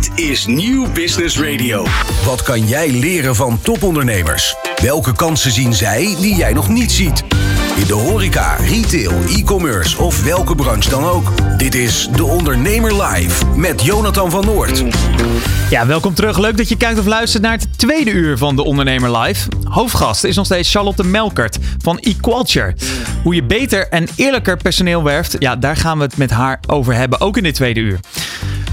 Dit is Nieuw Business Radio. Wat kan jij leren van topondernemers? Welke kansen zien zij die jij nog niet ziet? In de horeca, retail, e-commerce of welke branche dan ook. Dit is De Ondernemer Live met Jonathan van Noord. Ja, welkom terug. Leuk dat je kijkt of luistert naar het tweede uur van De Ondernemer Live. Hoofdgast is nog steeds Charlotte Melkert van eQualture. Hoe je beter en eerlijker personeel werft, ja, daar gaan we het met haar over hebben, ook in dit tweede uur.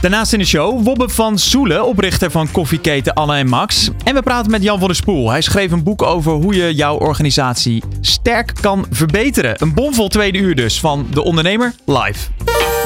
Daarnaast in de show Wobbe van Soelen, oprichter van koffieketen Anne en Max. En we praten met Jan van der Spoel. Hij schreef een boek over hoe je jouw organisatie sterk kan verbeteren. Een bomvol tweede uur dus van De Ondernemer live.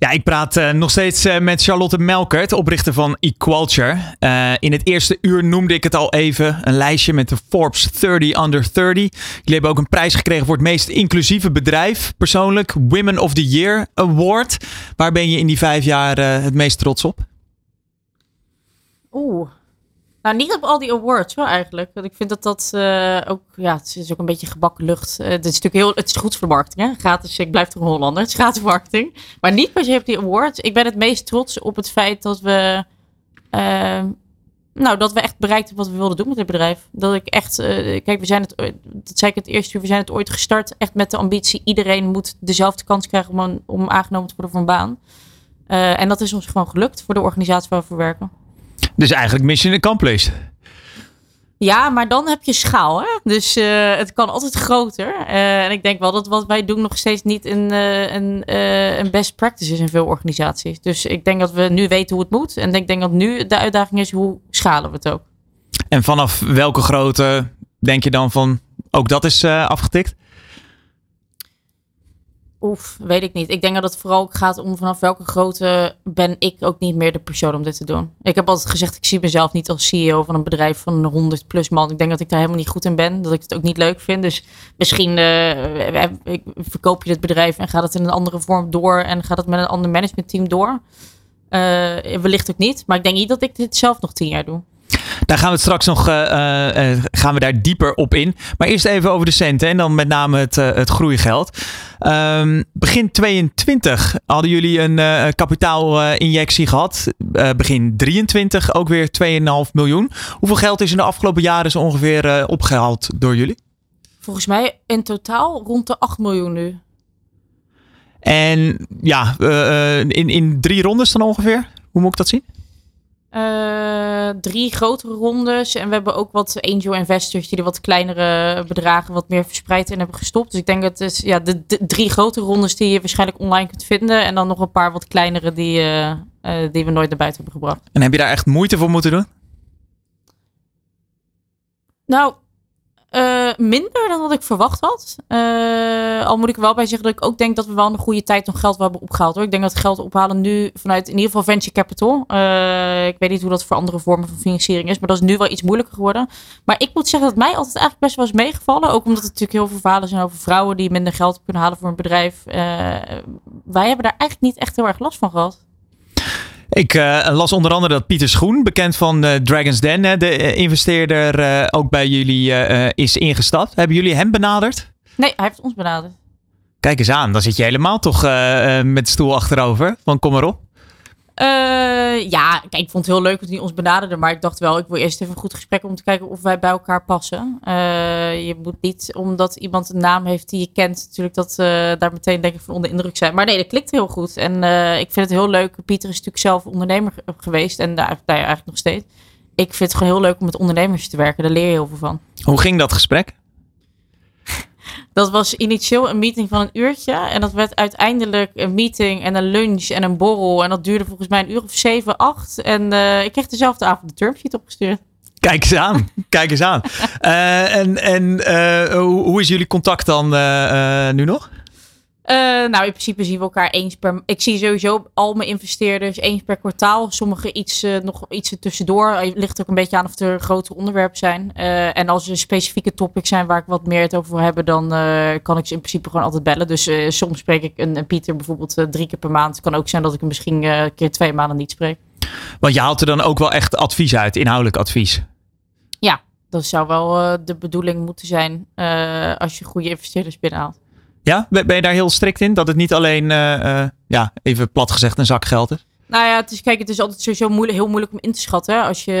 Ja, ik praat uh, nog steeds uh, met Charlotte Melkert, oprichter van eQualture. Uh, in het eerste uur noemde ik het al even. Een lijstje met de Forbes 30 Under 30. Jullie hebben ook een prijs gekregen voor het meest inclusieve bedrijf. Persoonlijk, Women of the Year Award. Waar ben je in die vijf jaar het meest trots op? Oeh, nou, niet op al die awards wel eigenlijk. Want ik vind dat dat uh, ook, ja, het is ook een beetje gebakken lucht. Uh, het is natuurlijk heel, het is goed voor de marketing, hè. Gratis, ik blijf toch een Hollander. Het is gratis marketing. Maar niet per se op die awards. Ik ben het meest trots op het feit dat we, uh, nou, dat we echt bereikt hebben wat we wilden doen met het bedrijf. Dat ik echt, kijk, we zijn het, dat zei ik het eerste uur, we zijn het ooit gestart echt met de ambitie. Iedereen moet dezelfde kans krijgen om, om aangenomen te worden voor een baan. en dat is ons gewoon gelukt voor de organisatie waar we werken. Dus eigenlijk mission accomplished. Ja, maar dan heb je schaal. Hè? Dus uh, het kan altijd groter. Uh, en ik denk wel dat wat wij doen nog steeds niet een, uh, een, een best practice is in veel organisaties. Dus ik denk dat we nu weten hoe het moet. En ik denk dat nu de uitdaging is hoe schalen we het ook. En vanaf welke grootte denk je dan van ook dat is afgetikt? Oef, weet ik niet. Ik denk dat het vooral gaat om vanaf welke grootte ben ik ook niet meer de persoon om dit te doen. Ik heb altijd gezegd, ik zie mezelf niet als CEO van een bedrijf van 100 plus man. Ik denk dat ik daar helemaal niet goed in ben. Dat ik het ook niet leuk vind. Dus misschien uh, verkoop je het bedrijf en gaat het in een andere vorm door. En gaat het met een ander managementteam door. Wellicht ook niet. Maar ik denk niet dat ik dit zelf nog tien jaar doe. Daar gaan we het straks nog uh, uh, gaan we daar dieper op in. Maar eerst even over de centen en dan met name het, uh, het groeigeld. Um, begin 22 hadden jullie een kapitaalinjectie gehad. begin 23 ook weer 2,5 miljoen. Hoeveel geld is in de afgelopen jaren zo ongeveer opgehaald door jullie? Volgens mij in totaal rond de 8 miljoen nu. En ja, in, in drie rondes dan ongeveer? Hoe moet ik dat zien? Uh, drie grotere rondes. En we hebben ook wat angel investors die er wat kleinere bedragen wat meer verspreid in hebben gestopt. Dus ik denk dat het is ja, de, de drie grote rondes die je waarschijnlijk online kunt vinden. En dan nog een paar wat kleinere die, uh, uh, die we nooit naar buiten hebben gebracht. En heb je daar echt moeite voor moeten doen? Nou, uh, minder dan wat ik verwacht had. Uh, al moet ik wel bij zeggen dat ik ook denk dat we wel een goede tijd nog geld hebben opgehaald. Hoor. Ik denk dat geld ophalen nu vanuit in ieder geval venture capital. Uh, ik weet niet hoe dat voor andere vormen van financiering is. Maar dat is nu wel iets moeilijker geworden. Maar ik moet zeggen dat mij altijd eigenlijk best wel is meegevallen. Ook omdat het natuurlijk heel veel verhalen zijn over vrouwen die minder geld kunnen halen voor een bedrijf. wij hebben daar eigenlijk niet echt heel erg last van gehad. Ik uh, las onder andere dat Pieter Schoen, bekend van uh, Dragon's Den, de investeerder, uh, ook bij jullie is ingestapt. Hebben jullie hem benaderd? Nee, hij heeft ons benaderd. Kijk eens aan, dan zit je helemaal toch met de stoel achterover. Van kom maar op. Uh, ja, kijk, ik vond het heel leuk dat hij ons benaderde. Maar ik dacht wel, ik wil eerst even een goed gesprek om te kijken of wij bij elkaar passen. Uh, je moet niet, omdat iemand een naam heeft die je kent, natuurlijk dat uh, daar meteen denk ik van onder indruk zijn. Maar nee, dat klikt heel goed. En ik vind het heel leuk. Pieter is natuurlijk zelf ondernemer geweest en daar, daar eigenlijk nog steeds. Ik vind het gewoon heel leuk om met ondernemers te werken. Daar leer je heel veel van. Hoe ging dat gesprek? Dat was initieel een meeting van een uurtje. En dat werd uiteindelijk een meeting en een lunch en een borrel. En dat duurde volgens mij een uur of zeven, acht. En uh, ik kreeg dezelfde avond de termsheet opgestuurd. Kijk eens aan. Kijk eens aan. Uh, en en uh, hoe, hoe, is jullie contact dan nu nog? Uh, nou, in principe zien we elkaar eens per. Ik zie sowieso al mijn investeerders eens per kwartaal. Sommige iets, uh, nog iets tussendoor. Het ligt ook een beetje aan of er grote onderwerpen zijn. Uh, en als er specifieke topics zijn waar ik wat meer het over wil hebben, dan kan ik ze in principe gewoon altijd bellen. Dus soms spreek ik een, een Pieter bijvoorbeeld drie keer per maand. Het kan ook zijn dat ik hem misschien een keer twee maanden niet spreek. Want je haalt er dan ook wel echt advies uit, inhoudelijk advies. Ja, dat zou wel de bedoeling moeten zijn als je goede investeerders binnenhaalt. Ja, ben je daar heel strikt in? Dat het niet alleen, uh, ja, even plat gezegd, een zak geld is? Nou ja, het is, kijk, het is altijd sowieso moeilijk, heel moeilijk om in te schatten. Als je,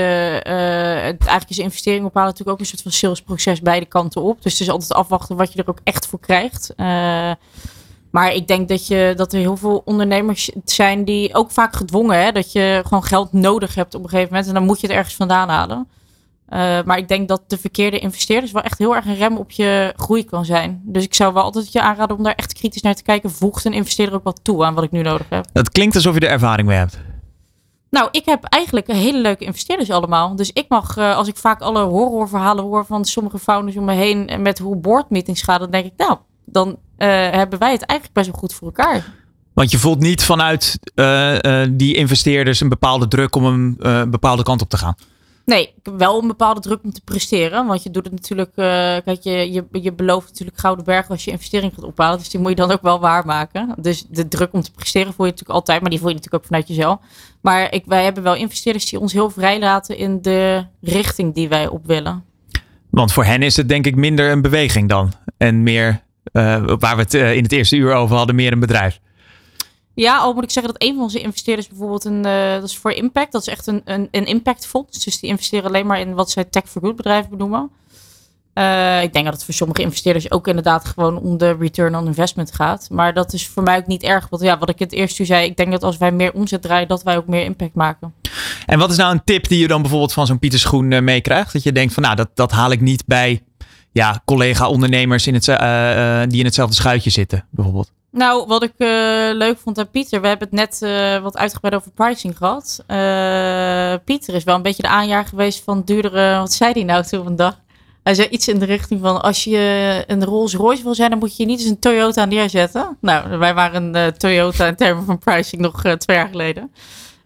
uh, het, eigenlijk is investering ophalen natuurlijk ook een soort van salesproces beide kanten op. Dus het is altijd afwachten wat je er ook echt voor krijgt. maar ik denk dat, je, dat er heel veel ondernemers zijn die ook vaak gedwongen, hè, dat je gewoon geld nodig hebt op een gegeven moment. En dan moet je het ergens vandaan halen. Uh, maar ik denk dat de verkeerde investeerders wel echt heel erg een rem op je groei kan zijn. Dus ik zou wel altijd je aanraden om daar echt kritisch naar te kijken. Voegt een investeerder ook wat toe aan wat ik nu nodig heb? Het klinkt alsof je er ervaring mee hebt. Nou, ik heb eigenlijk hele leuke investeerders allemaal. Dus ik mag, uh, als ik vaak alle horrorverhalen hoor van sommige founders om me heen met hoe boardmeetings gaan, dan denk ik, nou, dan uh, hebben wij het eigenlijk best wel goed voor elkaar. Want je voelt niet vanuit die investeerders een bepaalde druk om een bepaalde kant op te gaan. Nee, ik wel een bepaalde druk om te presteren. Want je doet het natuurlijk. Uh, kijk, je, je, je belooft natuurlijk gouden bergen als je investering gaat ophalen. Dus die moet je dan ook wel waarmaken. Dus de druk om te presteren voel je natuurlijk altijd. Maar die voel je natuurlijk ook vanuit jezelf. Maar ik, wij hebben wel investeerders die ons heel vrij laten in de richting die wij op willen. Want voor hen is het denk ik minder een beweging dan. En meer, uh, waar we het uh, in het eerste uur over hadden, meer een bedrijf. Ja, al moet ik zeggen dat een van onze investeerders bijvoorbeeld een, uh, dat is voor impact, dat is echt een, een, een impactfonds. Dus die investeren alleen maar in wat zij tech for good bedrijven benoemen. Uh, ik denk dat het voor sommige investeerders ook inderdaad gewoon om de return on investment gaat. Maar dat is voor mij ook niet erg. Want ja, wat ik het eerst u zei, ik denk dat als wij meer omzet draaien, dat wij ook meer impact maken. En wat is nou een tip die je dan bijvoorbeeld van zo'n Pieter Schoen uh, meekrijgt? Dat je denkt van nou, dat, dat haal ik niet bij ja, collega-ondernemers in het, die in hetzelfde schuitje zitten, bijvoorbeeld. Nou, wat ik uh, leuk vond aan Pieter, we hebben het net uh, wat uitgebreid over pricing gehad. Uh, Pieter is wel een beetje de aanjaar geweest van duurdere, wat zei hij nou toen vandaag? Hij zei iets in de richting van, als je een Rolls Royce wil zijn, dan moet je niet eens een Toyota neerzetten. Nou, wij waren een Toyota in termen van pricing nog twee jaar geleden.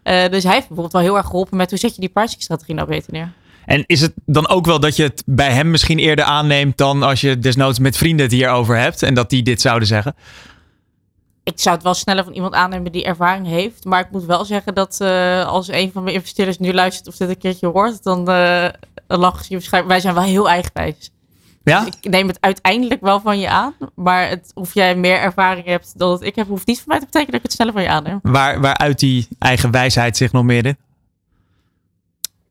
dus hij heeft bijvoorbeeld wel heel erg geholpen met, hoe zet je die pricingstrategie nou beter neer? En is het dan ook wel dat je het bij hem misschien eerder aanneemt dan als je desnoods met vrienden het hierover hebt en dat die dit zouden zeggen? Ik zou het wel sneller van iemand aannemen die ervaring heeft. Maar ik moet wel zeggen dat uh, als een van mijn investeerders nu luistert of dit een keertje hoort, dan, uh, lachen ze waarschijnlijk. Wij zijn wel heel eigenwijs. Ja? Dus ik neem het uiteindelijk wel van je aan. Maar het, of jij meer ervaring hebt dan dat ik heb, hoeft niet voor mij te betekenen dat ik het sneller van je aanneem. Waar, waaruit die eigen wijsheid zich nog meer in?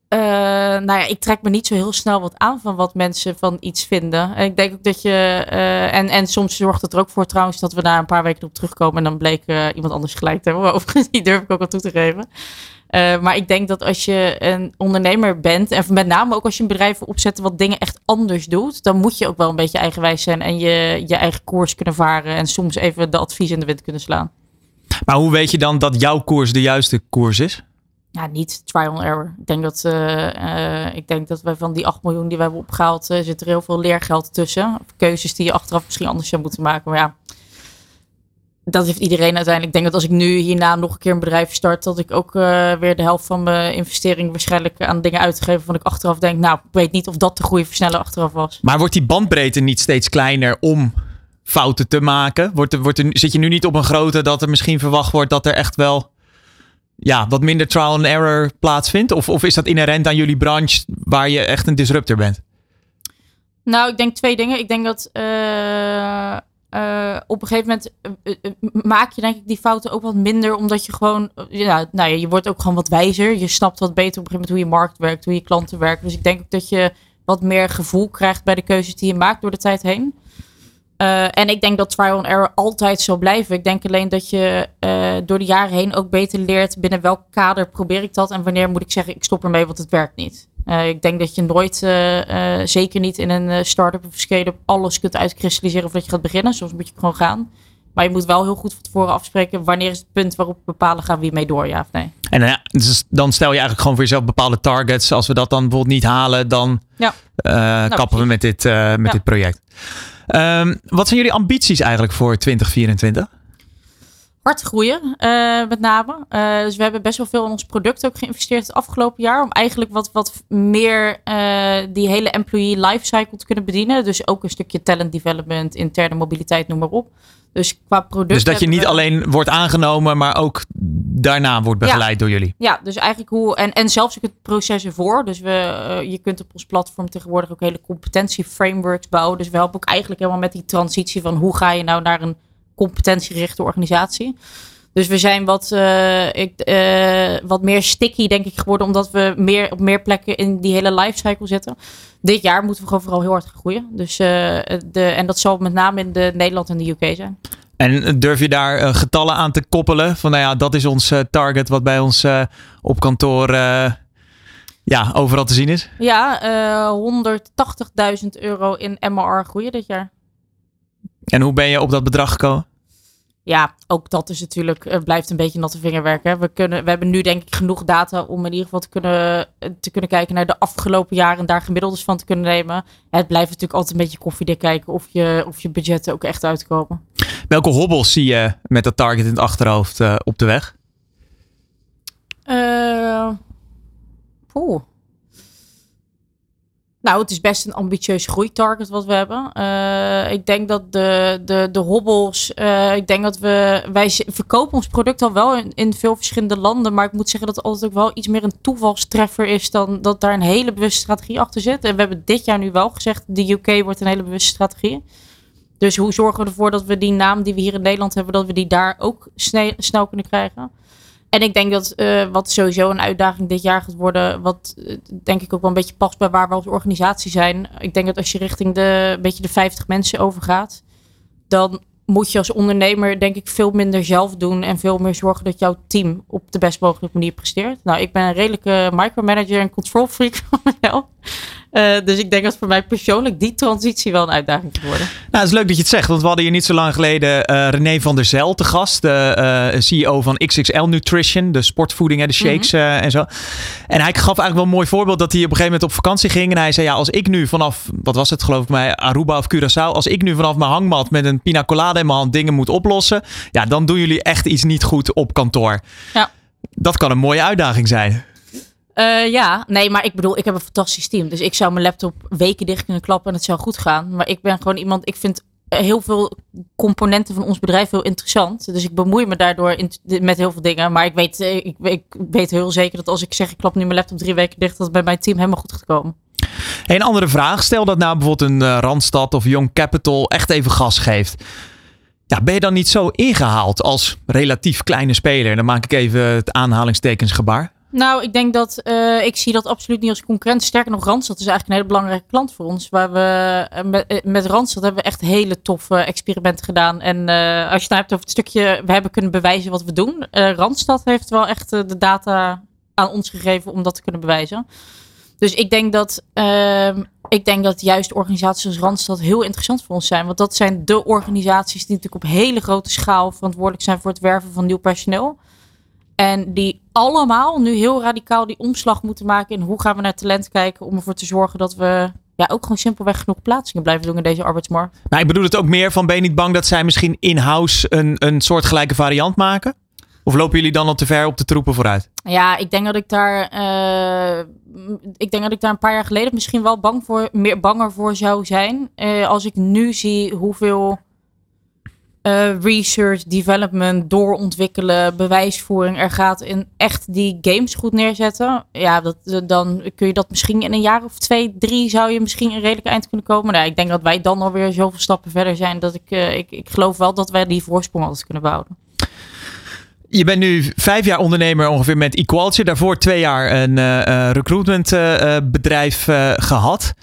Uh, nou ja, ik trek me niet zo heel snel wat aan van wat mensen van iets vinden. En ik denk ook dat je. Uh, en, en soms zorgt het er ook voor trouwens dat we na een paar weken op terugkomen en dan bleek uh, iemand anders gelijk te hebben. Overigens, die durf ik ook al toe te geven. maar ik denk dat als je een ondernemer bent, en met name ook als je een bedrijf opzetten wat dingen echt anders doet, dan moet je ook wel een beetje eigenwijs zijn en je, je eigen koers kunnen varen en soms even de advies in de wind kunnen slaan. Maar hoe weet je dan dat jouw koers de juiste koers is? Ja, niet trial and error. Ik denk dat, uh, ik denk dat we van die 8 miljoen die we hebben opgehaald, uh, zit er heel veel leergeld tussen. Keuzes die je achteraf misschien anders zou moeten maken. Maar ja, dat heeft iedereen uiteindelijk. Ik denk dat als ik nu hierna nog een keer een bedrijf start, dat ik ook weer de helft van mijn investering waarschijnlijk aan dingen uitgeven. Van ik achteraf denk, nou, ik weet niet of dat de goede versneller achteraf was. Maar wordt die bandbreedte niet steeds kleiner om fouten te maken? Wordt er, wordt er, zit je nu niet op een grote dat er misschien verwacht wordt dat er echt wel ja, wat minder trial and error plaatsvindt? Of, of is dat inherent aan jullie branche waar je echt een disruptor bent? Nou, ik denk twee dingen. Ik denk dat uh, uh, op een gegeven moment uh, maak je denk ik die fouten ook wat minder, omdat je gewoon, nou ja, je wordt ook gewoon wat wijzer. Je snapt wat beter op een gegeven moment hoe je markt werkt, hoe je klanten werken. Dus ik denk ook dat je wat meer gevoel krijgt bij de keuzes die je maakt door de tijd heen. Uh, en ik denk dat trial and error altijd zal blijven. Ik denk alleen dat je uh, door de jaren heen ook beter leert binnen welk kader probeer ik dat en wanneer moet ik zeggen ik stop ermee, want het werkt niet. Uh, ik denk dat je nooit, zeker niet in een start-up of scale-up, alles kunt uitkristalliseren voordat je gaat beginnen. Soms moet je gewoon gaan. Maar je moet wel heel goed van tevoren afspreken wanneer is het punt waarop we bepalen gaan we mee door, ja of nee. En ja, dus dan stel je eigenlijk gewoon voor jezelf bepaalde targets. Als we dat dan bijvoorbeeld niet halen, dan ja. nou, kappen we met dit, met ja. dit project. Ehm, wat zijn jullie ambities eigenlijk voor 2024? hard groeien, uh, met name. Uh, dus we hebben best wel veel in ons product ook geïnvesteerd het afgelopen jaar. Om eigenlijk wat, wat meer uh, die hele employee lifecycle te kunnen bedienen. Dus ook een stukje talent development, interne mobiliteit, noem maar op. Dus qua product. Dus dat je niet we... alleen wordt aangenomen, maar ook daarna wordt begeleid ja. door jullie. Ja, dus eigenlijk hoe. En, en zelfs het proces ervoor. Dus we, je kunt op ons platform tegenwoordig ook hele competentieframeworks bouwen. Dus we helpen ook eigenlijk helemaal met die transitie van hoe ga je nou naar een competentiegerichte organisatie. Dus we zijn wat, uh, ik, uh, wat meer sticky, denk ik, geworden. Omdat we meer, op meer plekken in die hele lifecycle zitten. Dit jaar moeten we gewoon vooral heel hard groeien. Dus, uh, de, en dat zal met name in de Nederland en de UK zijn. En durf je daar getallen aan te koppelen? Van nou ja, dat is ons target wat bij ons op kantoor ja, overal te zien is? Ja, 180.000 euro in MR groeien dit jaar. En hoe ben je op dat bedrag gekomen? Ja, ook dat is natuurlijk, uh, blijft een beetje natte vingerwerken. We, kunnen, we hebben nu denk ik genoeg data om in ieder geval te kunnen, te kunnen kijken naar de afgelopen jaren en daar gemiddeldes van te kunnen nemen. het blijft natuurlijk altijd een beetje koffiedik kijken of je, of je budgetten ook echt uitkomen. Welke hobbels zie je met dat target in het achterhoofd uh, op de weg? Uh, Oeh. Nou, het is best een ambitieus groeitarget wat we hebben. Uh, ik denk dat de, de, de hobbels. Uh, ik denk dat we. Wij verkopen ons product al wel in, in, veel verschillende landen. Maar ik moet zeggen dat het altijd ook wel iets meer een toevalstreffer is. dan dat daar een hele bewuste strategie achter zit. En we hebben dit jaar nu wel gezegd. De UK wordt een hele bewuste strategie. Dus hoe zorgen we ervoor dat we die naam die we hier in Nederland hebben. dat we die daar ook snel kunnen krijgen? En ik denk dat uh, wat sowieso een uitdaging dit jaar gaat worden, wat uh, denk ik ook wel een beetje past bij waar we als organisatie zijn. Ik denk dat als je richting de een beetje de 50 mensen overgaat, dan moet je als ondernemer denk ik veel minder zelf doen en veel meer zorgen dat jouw team op de best mogelijke manier presteert. Nou, ik ben een redelijke micromanager en control freak van mezelf. Uh, dus ik denk dat voor mij persoonlijk die transitie wel een uitdaging gaat worden. Nou, het is leuk dat je het zegt, want we hadden hier niet zo lang geleden uh, René van der Zijl te gast, de uh, CEO van XXL Nutrition, de sportvoeding en de shakes mm -hmm. en zo. En hij gaf eigenlijk wel een mooi voorbeeld dat hij op een gegeven moment op vakantie ging en hij zei, ja, als ik nu vanaf, wat was het geloof ik mij, Aruba of Curaçao, als ik nu vanaf mijn hangmat met een pina colada in mijn hand dingen moet oplossen, ja, dan doen jullie echt iets niet goed op kantoor. Ja. Dat kan een mooie uitdaging zijn. Uh, ja, nee, maar ik bedoel, ik heb een fantastisch team. Dus ik zou mijn laptop weken dicht kunnen klappen en het zou goed gaan. Maar ik ben gewoon iemand, ik vind heel veel componenten van ons bedrijf heel interessant. Dus ik bemoei me daardoor in, met heel veel dingen. Maar ik weet, ik, ik weet heel zeker dat als ik zeg, ik klap nu mijn laptop drie weken dicht, dat het bij mijn team helemaal goed gaat komen. Een andere vraag. Stel dat nou bijvoorbeeld een Randstad of Young Capital echt even gas geeft. Ja, ben je dan niet zo ingehaald als relatief kleine speler? Dan maak ik even het aanhalingstekensgebaar. Nou, ik denk dat uh, ik zie dat absoluut niet als concurrent. Sterker nog, Randstad is eigenlijk een hele belangrijke klant voor ons. Waar we uh, met, met Randstad hebben we echt hele toffe experimenten gedaan. En als je het nou hebt over het stukje, we hebben kunnen bewijzen wat we doen. Randstad heeft wel echt de data aan ons gegeven om dat te kunnen bewijzen. Dus ik denk dat, ehm, ik denk dat juist organisaties als Randstad heel interessant voor ons zijn. Want dat zijn de organisaties die natuurlijk op hele grote schaal verantwoordelijk zijn voor het werven van nieuw personeel. En die allemaal nu heel radicaal die omslag moeten maken in hoe gaan we naar talent kijken om ervoor te zorgen dat we ja, ook gewoon simpelweg genoeg plaatsingen blijven doen in deze arbeidsmarkt. Nou, ik bedoel het ook meer van ben je niet bang dat zij misschien in-house een, een soortgelijke variant maken? Of lopen jullie dan al te ver op de troepen vooruit? Ja, ik denk dat ik daar, uh, ik denk dat ik daar een paar jaar geleden misschien wel bang voor, meer banger voor zou zijn. Uh, als ik nu zie hoeveel uh, research, development, doorontwikkelen, bewijsvoering er gaat in echt die games goed neerzetten. Ja, dat, dan kun je dat misschien in een jaar of twee, drie zou je misschien een redelijk eind kunnen komen. Nou, ik denk dat wij dan alweer zoveel stappen verder zijn dat ik, uh, ik, ik geloof wel dat wij die voorsprong altijd kunnen behouden. Je bent nu vijf jaar ondernemer ongeveer met Equality. Daarvoor twee jaar een uh, recruitmentbedrijf gehad.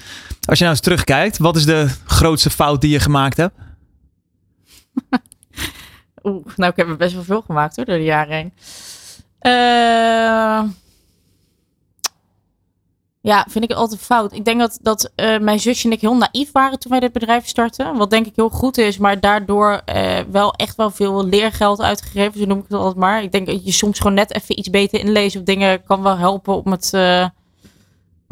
Als je nou eens terugkijkt, wat is de grootste fout die je gemaakt hebt? Oeh, nou, ik heb er best wel veel gemaakt door de jaren heen. Uh, ja, vind ik altijd fout. Ik denk dat, dat uh, mijn zusje en ik heel naïef waren toen wij dit bedrijf startten. Wat denk ik heel goed is, maar daardoor uh, wel echt wel veel leergeld uitgegeven. Zo noem ik het altijd maar. Ik denk dat je soms gewoon net even iets beter inlezen of dingen kan wel helpen om het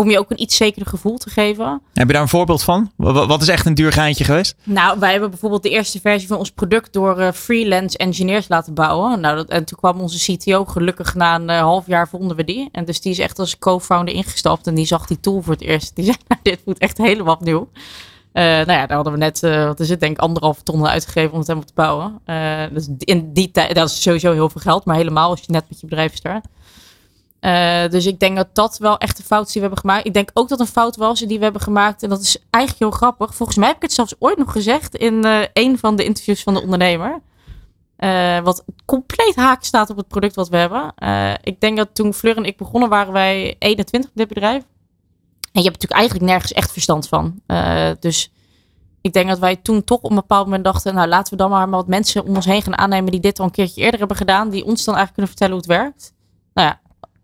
om je ook een iets zekerder gevoel te geven. Heb je daar een voorbeeld van? Wa- Wat is echt een duur geintje geweest? Nou, wij hebben bijvoorbeeld de eerste versie van ons product door eh, freelance engineers laten bouwen. Nou, dat, en toen kwam onze CTO gelukkig na een eh, half jaar vonden we die. En dus die is echt als co-founder ingestapt en die zag die tool voor het eerst. Die zei, nou, dit moet echt helemaal opnieuw. Eh nou ja, daar hadden we net, wat is het, denk ik anderhalf ton uitgegeven om het helemaal te bouwen. Dus in die tijd, dat is sowieso heel veel geld, maar helemaal als je net met je bedrijf start. Eh, dus ik denk dat dat wel echt de fout is die we hebben gemaakt. Ik denk ook dat een fout was die we hebben gemaakt. En dat is eigenlijk heel grappig. Volgens mij heb ik het zelfs ooit nog gezegd in eh, een van de interviews van de ondernemer. Eh, wat compleet haak staat op het product wat we hebben. Ik denk dat toen Fleur en ik begonnen waren wij 21 op dit bedrijf. En je hebt natuurlijk eigenlijk nergens echt verstand van. Dus ik denk dat wij toen toch op een bepaald moment dachten... nou laten we dan maar wat mensen om ons heen gaan aannemen... die dit al een keertje eerder hebben gedaan. Die ons dan eigenlijk kunnen vertellen hoe het werkt. Nou ja,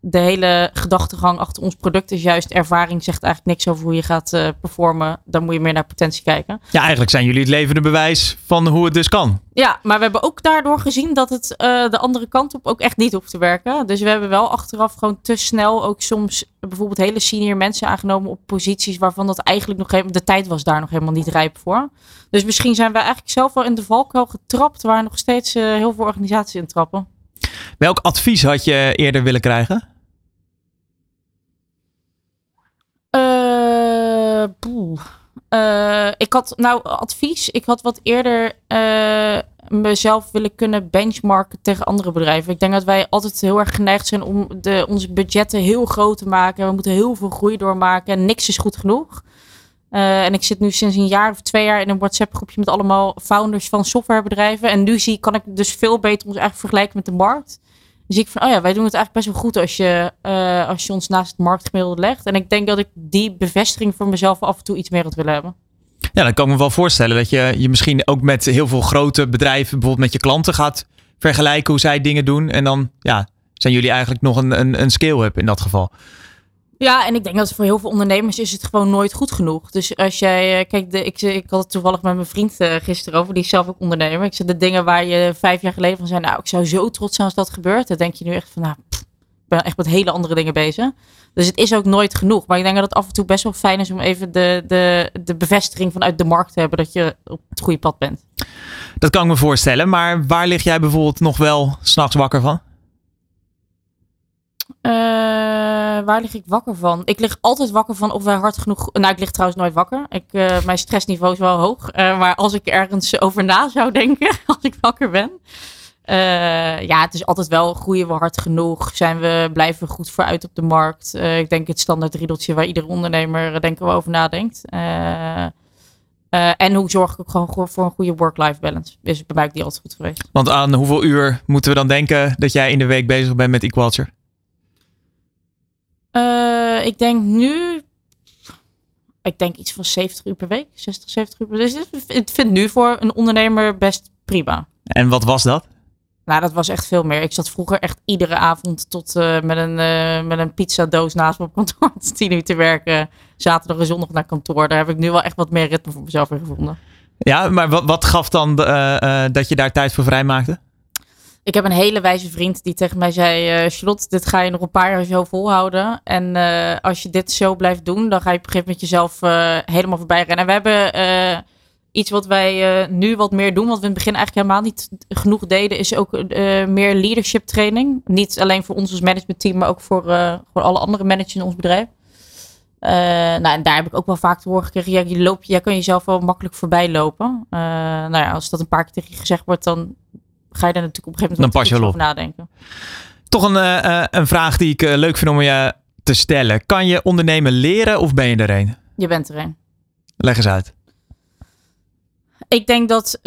de hele gedachtegang achter ons product is juist ervaring. Zegt eigenlijk niks over hoe je gaat eh, performen. Dan moet je meer naar potentie kijken. Ja, eigenlijk zijn jullie het levende bewijs van hoe het dus kan. Ja, maar we hebben ook daardoor gezien dat het eh, de andere kant op ook echt niet hoeft te werken. Dus we hebben wel achteraf gewoon te snel ook soms bijvoorbeeld hele senior mensen aangenomen op posities waarvan dat eigenlijk nog helemaal, de tijd was daar nog helemaal niet rijp voor. Dus misschien zijn we eigenlijk zelf wel in de valkuil getrapt waar nog steeds eh, heel veel organisaties in trappen. Welk advies had je eerder willen krijgen? Poeh. Eh, ik had nou advies. Ik had wat eerder eh, mezelf willen kunnen benchmarken tegen andere bedrijven. Ik denk dat wij altijd heel erg geneigd zijn om de, onze budgetten heel groot te maken. We moeten heel veel groei doormaken en niks is goed genoeg. En ik zit nu sinds een jaar of twee jaar in een WhatsApp groepje met allemaal founders van softwarebedrijven. En nu zie, kan ik dus veel beter ons eigenlijk vergelijken met de markt. Zie ik van, oh ja, wij doen het eigenlijk best wel goed als je, eh, als je ons naast het marktgemiddelde legt. En ik denk dat ik die bevestiging voor mezelf af en toe iets meer had willen hebben. Ja, dan kan ik me wel voorstellen dat je je misschien ook met heel veel grote bedrijven, bijvoorbeeld met je klanten, gaat vergelijken hoe zij dingen doen. En dan ja, zijn jullie eigenlijk nog een, een, een scale-up in dat geval. Ja, en ik denk dat voor heel veel ondernemers is het gewoon nooit goed genoeg. Dus als jij, eh, kijk, de, ik, ik had het toevallig met mijn vriend eh, gisteren over, die is zelf ook ondernemer. Ik zei, de dingen waar je vijf jaar geleden van zei, nou, ik zou zo trots zijn als dat gebeurt. Dan denk je nu echt van, nou, ik ben echt met hele andere dingen bezig. Dus het is ook nooit genoeg. Maar ik denk dat het af en toe best wel fijn is om even de, de, de bevestiging vanuit de markt te hebben dat je op het goede pad bent. Dat kan ik me voorstellen. Maar waar lig jij bijvoorbeeld nog wel s'nachts wakker van? Eh, waar lig ik wakker van? Ik lig altijd wakker van of wij hard genoeg. Nou, ik lig trouwens nooit wakker. Ik, eh, mijn stressniveau is wel hoog. Eh, maar als ik ergens over na zou denken, als ik wakker ben. ja, het is altijd wel groeien we hard genoeg. Zijn we, blijven we goed vooruit op de markt. Ik denk het standaard riedeltje waar iedere ondernemer denken we over nadenkt. En hoe zorg ik ook gewoon voor- een goede work-life balance? Is bij mij altijd goed geweest. Want aan hoeveel uur moeten we dan denken dat jij in de week bezig bent met Equalture? Eh, ik denk nu. Ik denk iets van 70 uur per week. 60, 70 uur per week. Dus ik vind nu voor een ondernemer best prima. En wat was dat? Nou, dat was echt veel meer. Ik zat vroeger echt iedere avond tot eh, met, een, eh, met een pizzadoos naast me op kantoor tot tien uur te werken. Zaterdag en zondag naar kantoor. Daar heb ik nu wel echt wat meer ritme voor mezelf in gevonden. Ja, maar wat, wat gaf dan dat je daar tijd voor vrijmaakte? Ik heb een hele wijze vriend die tegen mij zei: eh Charlotte, dit ga je nog een paar jaar zo volhouden. En eh, als je dit zo blijft doen, dan ga je op een gegeven moment jezelf eh, helemaal voorbij rennen. En we hebben iets wat wij nu wat meer doen, wat we in het begin eigenlijk helemaal niet genoeg deden, is ook meer leadership training. Niet alleen voor ons als managementteam, maar ook voor, voor alle andere managers in ons bedrijf. Nou, en daar heb ik ook wel vaak te horen gekregen. Ja, je loop, jij kan jezelf wel makkelijk voorbij lopen. Nou ja, als dat een paar keer tegen je gezegd wordt, dan ga je daar natuurlijk op een gegeven moment Dan pas je wel over nadenken. Toch een, eh, eh, een vraag die ik eh, leuk vind om je te stellen. Kan je ondernemen leren of ben je er een? Je bent er een. Leg eens uit. Ik denk dat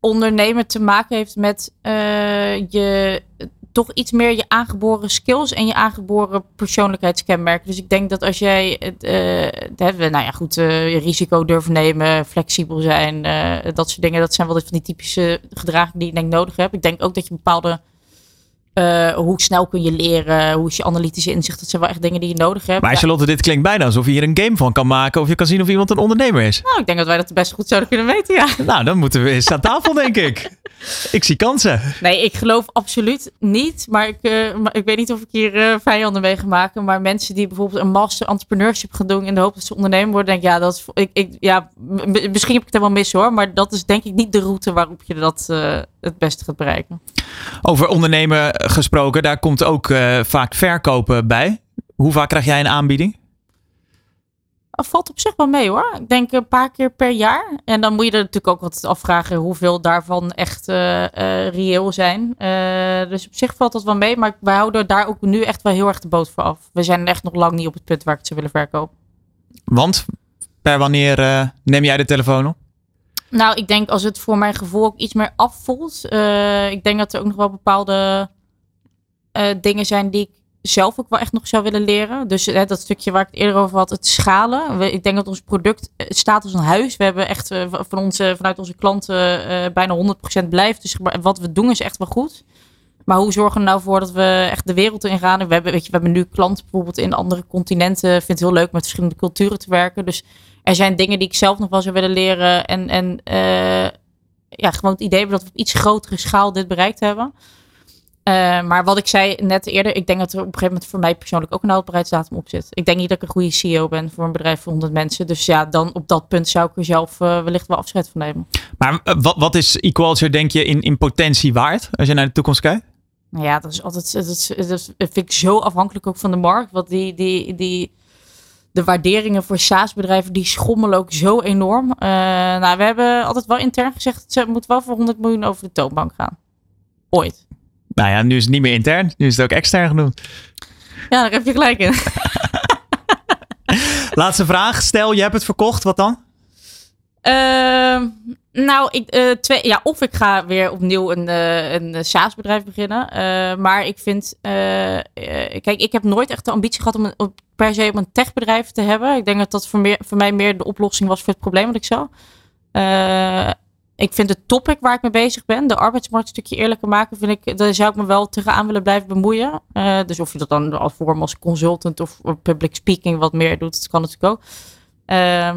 ondernemen te maken heeft met je toch iets meer je aangeboren skills en je aangeboren persoonlijkheidskenmerken. Dus ik denk dat als jij hebben, nou ja, goed, eh, risico durven nemen, flexibel zijn, eh, dat soort dingen, dat zijn wel van die typische gedragingen die ik denk nodig heb. Ik denk ook dat je bepaalde hoe snel kun je leren, hoe is je analytische inzicht, dat zijn wel echt dingen die je nodig hebt. Maar Ja. Charlotte, dit klinkt bijna alsof je hier een game van kan maken. Of je kan zien of iemand een ondernemer is. Nou, ik denk dat wij dat best goed zouden kunnen weten, ja. Nou, dan moeten we eens aan tafel, denk ik. Ik zie kansen. Nee, ik geloof absoluut niet. Maar ik, uh, maar ik weet niet of ik hier uh, vijanden mee ga maken. Maar mensen die bijvoorbeeld een master entrepreneurship gaan doen in de hoop dat ze ondernemer worden, denk ja, dat is, ik, ik, ja, misschien heb ik het helemaal mis hoor. Maar dat is denk ik niet de route waarop je dat uh, het beste gaat bereiken. Over ondernemen gesproken, daar komt ook vaak verkopen bij. Hoe vaak krijg jij een aanbieding? Valt op zich wel mee hoor. Ik denk een paar keer per jaar. En dan moet je er natuurlijk ook wat afvragen hoeveel daarvan echt uh, uh, reëel zijn. Uh, dus op zich valt dat wel mee. Maar wij houden daar ook nu echt wel heel erg de boot voor af. We zijn echt nog lang niet op het punt waar ik het zou willen verkopen. Want per wanneer neem jij de telefoon op? Nou, ik denk als het voor mijn gevoel ook iets meer afvoelt. ik denk dat er ook nog wel bepaalde dingen zijn die ik zelf ook wel echt nog zou willen leren. Dus hè, dat stukje waar ik het eerder over had, het schalen. Ik denk dat ons product staat als een huis. We hebben echt uh, van onze, vanuit onze klanten uh, bijna 100% blijft. Dus wat we doen is echt wel goed. Maar hoe zorgen we nou voor dat we echt de wereld in gaan? We hebben, we hebben nu klanten bijvoorbeeld in andere continenten. Ik vind het heel leuk met verschillende culturen te werken. Dus er zijn dingen die ik zelf nog wel zou willen leren. En, en ja, gewoon het idee hebben dat we op iets grotere schaal dit bereikt hebben. Uh, maar wat ik zei net eerder, ik denk dat er op een gegeven moment voor mij persoonlijk ook een houdbaarheidsdatum op zit. Ik denk niet dat ik een goede CEO ben voor een bedrijf van 100 mensen. Dus ja, dan op dat punt zou ik er zelf uh, wellicht wel afscheid van nemen. Maar uh, wat, wat is Equalture, denk je, in, in potentie waard als je naar de toekomst kijkt? Nou ja, dat is altijd, dat, is, dat vind ik zo afhankelijk ook van de markt. Want die, die, die, de waarderingen voor SaaS-bedrijven, die schommelen ook zo enorm. nou, we hebben altijd wel intern gezegd, het moet wel voor 100 miljoen over de toonbank gaan. Ooit. Nou ja, nu is het niet meer intern. Nu is het ook extern genoemd. Ja, daar heb je gelijk in. Laatste vraag. Stel, je hebt het verkocht. Wat dan? Uh, nou, ik, uh, twee, ja, of ik ga weer opnieuw een, uh, een SaaS-bedrijf beginnen. Maar ik vind, kijk, ik heb nooit echt de ambitie gehad om een, per se om een techbedrijf te hebben. Ik denk dat dat voor, meer, voor mij meer de oplossing was voor het probleem wat ik zag ik vind het topic waar ik mee bezig ben, de arbeidsmarkt een stukje eerlijker maken, vind ik, daar zou ik me wel tegenaan willen blijven bemoeien. Uh, dus of je dat dan als vorm als consultant of public speaking wat meer doet, dat kan natuurlijk ook. Uh,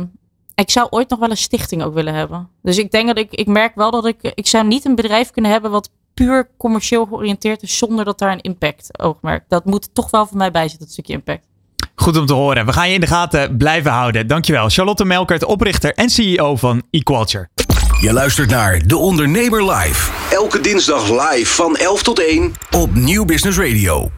ik zou ooit nog wel een stichting ook willen hebben. Dus ik denk dat ik, ik merk wel dat ik, ik zou niet een bedrijf kunnen hebben wat puur commercieel georiënteerd is zonder dat daar een impact oogmerk. Dat moet toch wel voor mij bij zitten, dat stukje impact. Goed om te horen. We gaan je in de gaten blijven houden. Dankjewel. Charlotte Melkert, oprichter en CEO van Equalture. Je luistert naar De Ondernemer Live. Elke dinsdag live van 11 tot 1 op Nieuw Business Radio.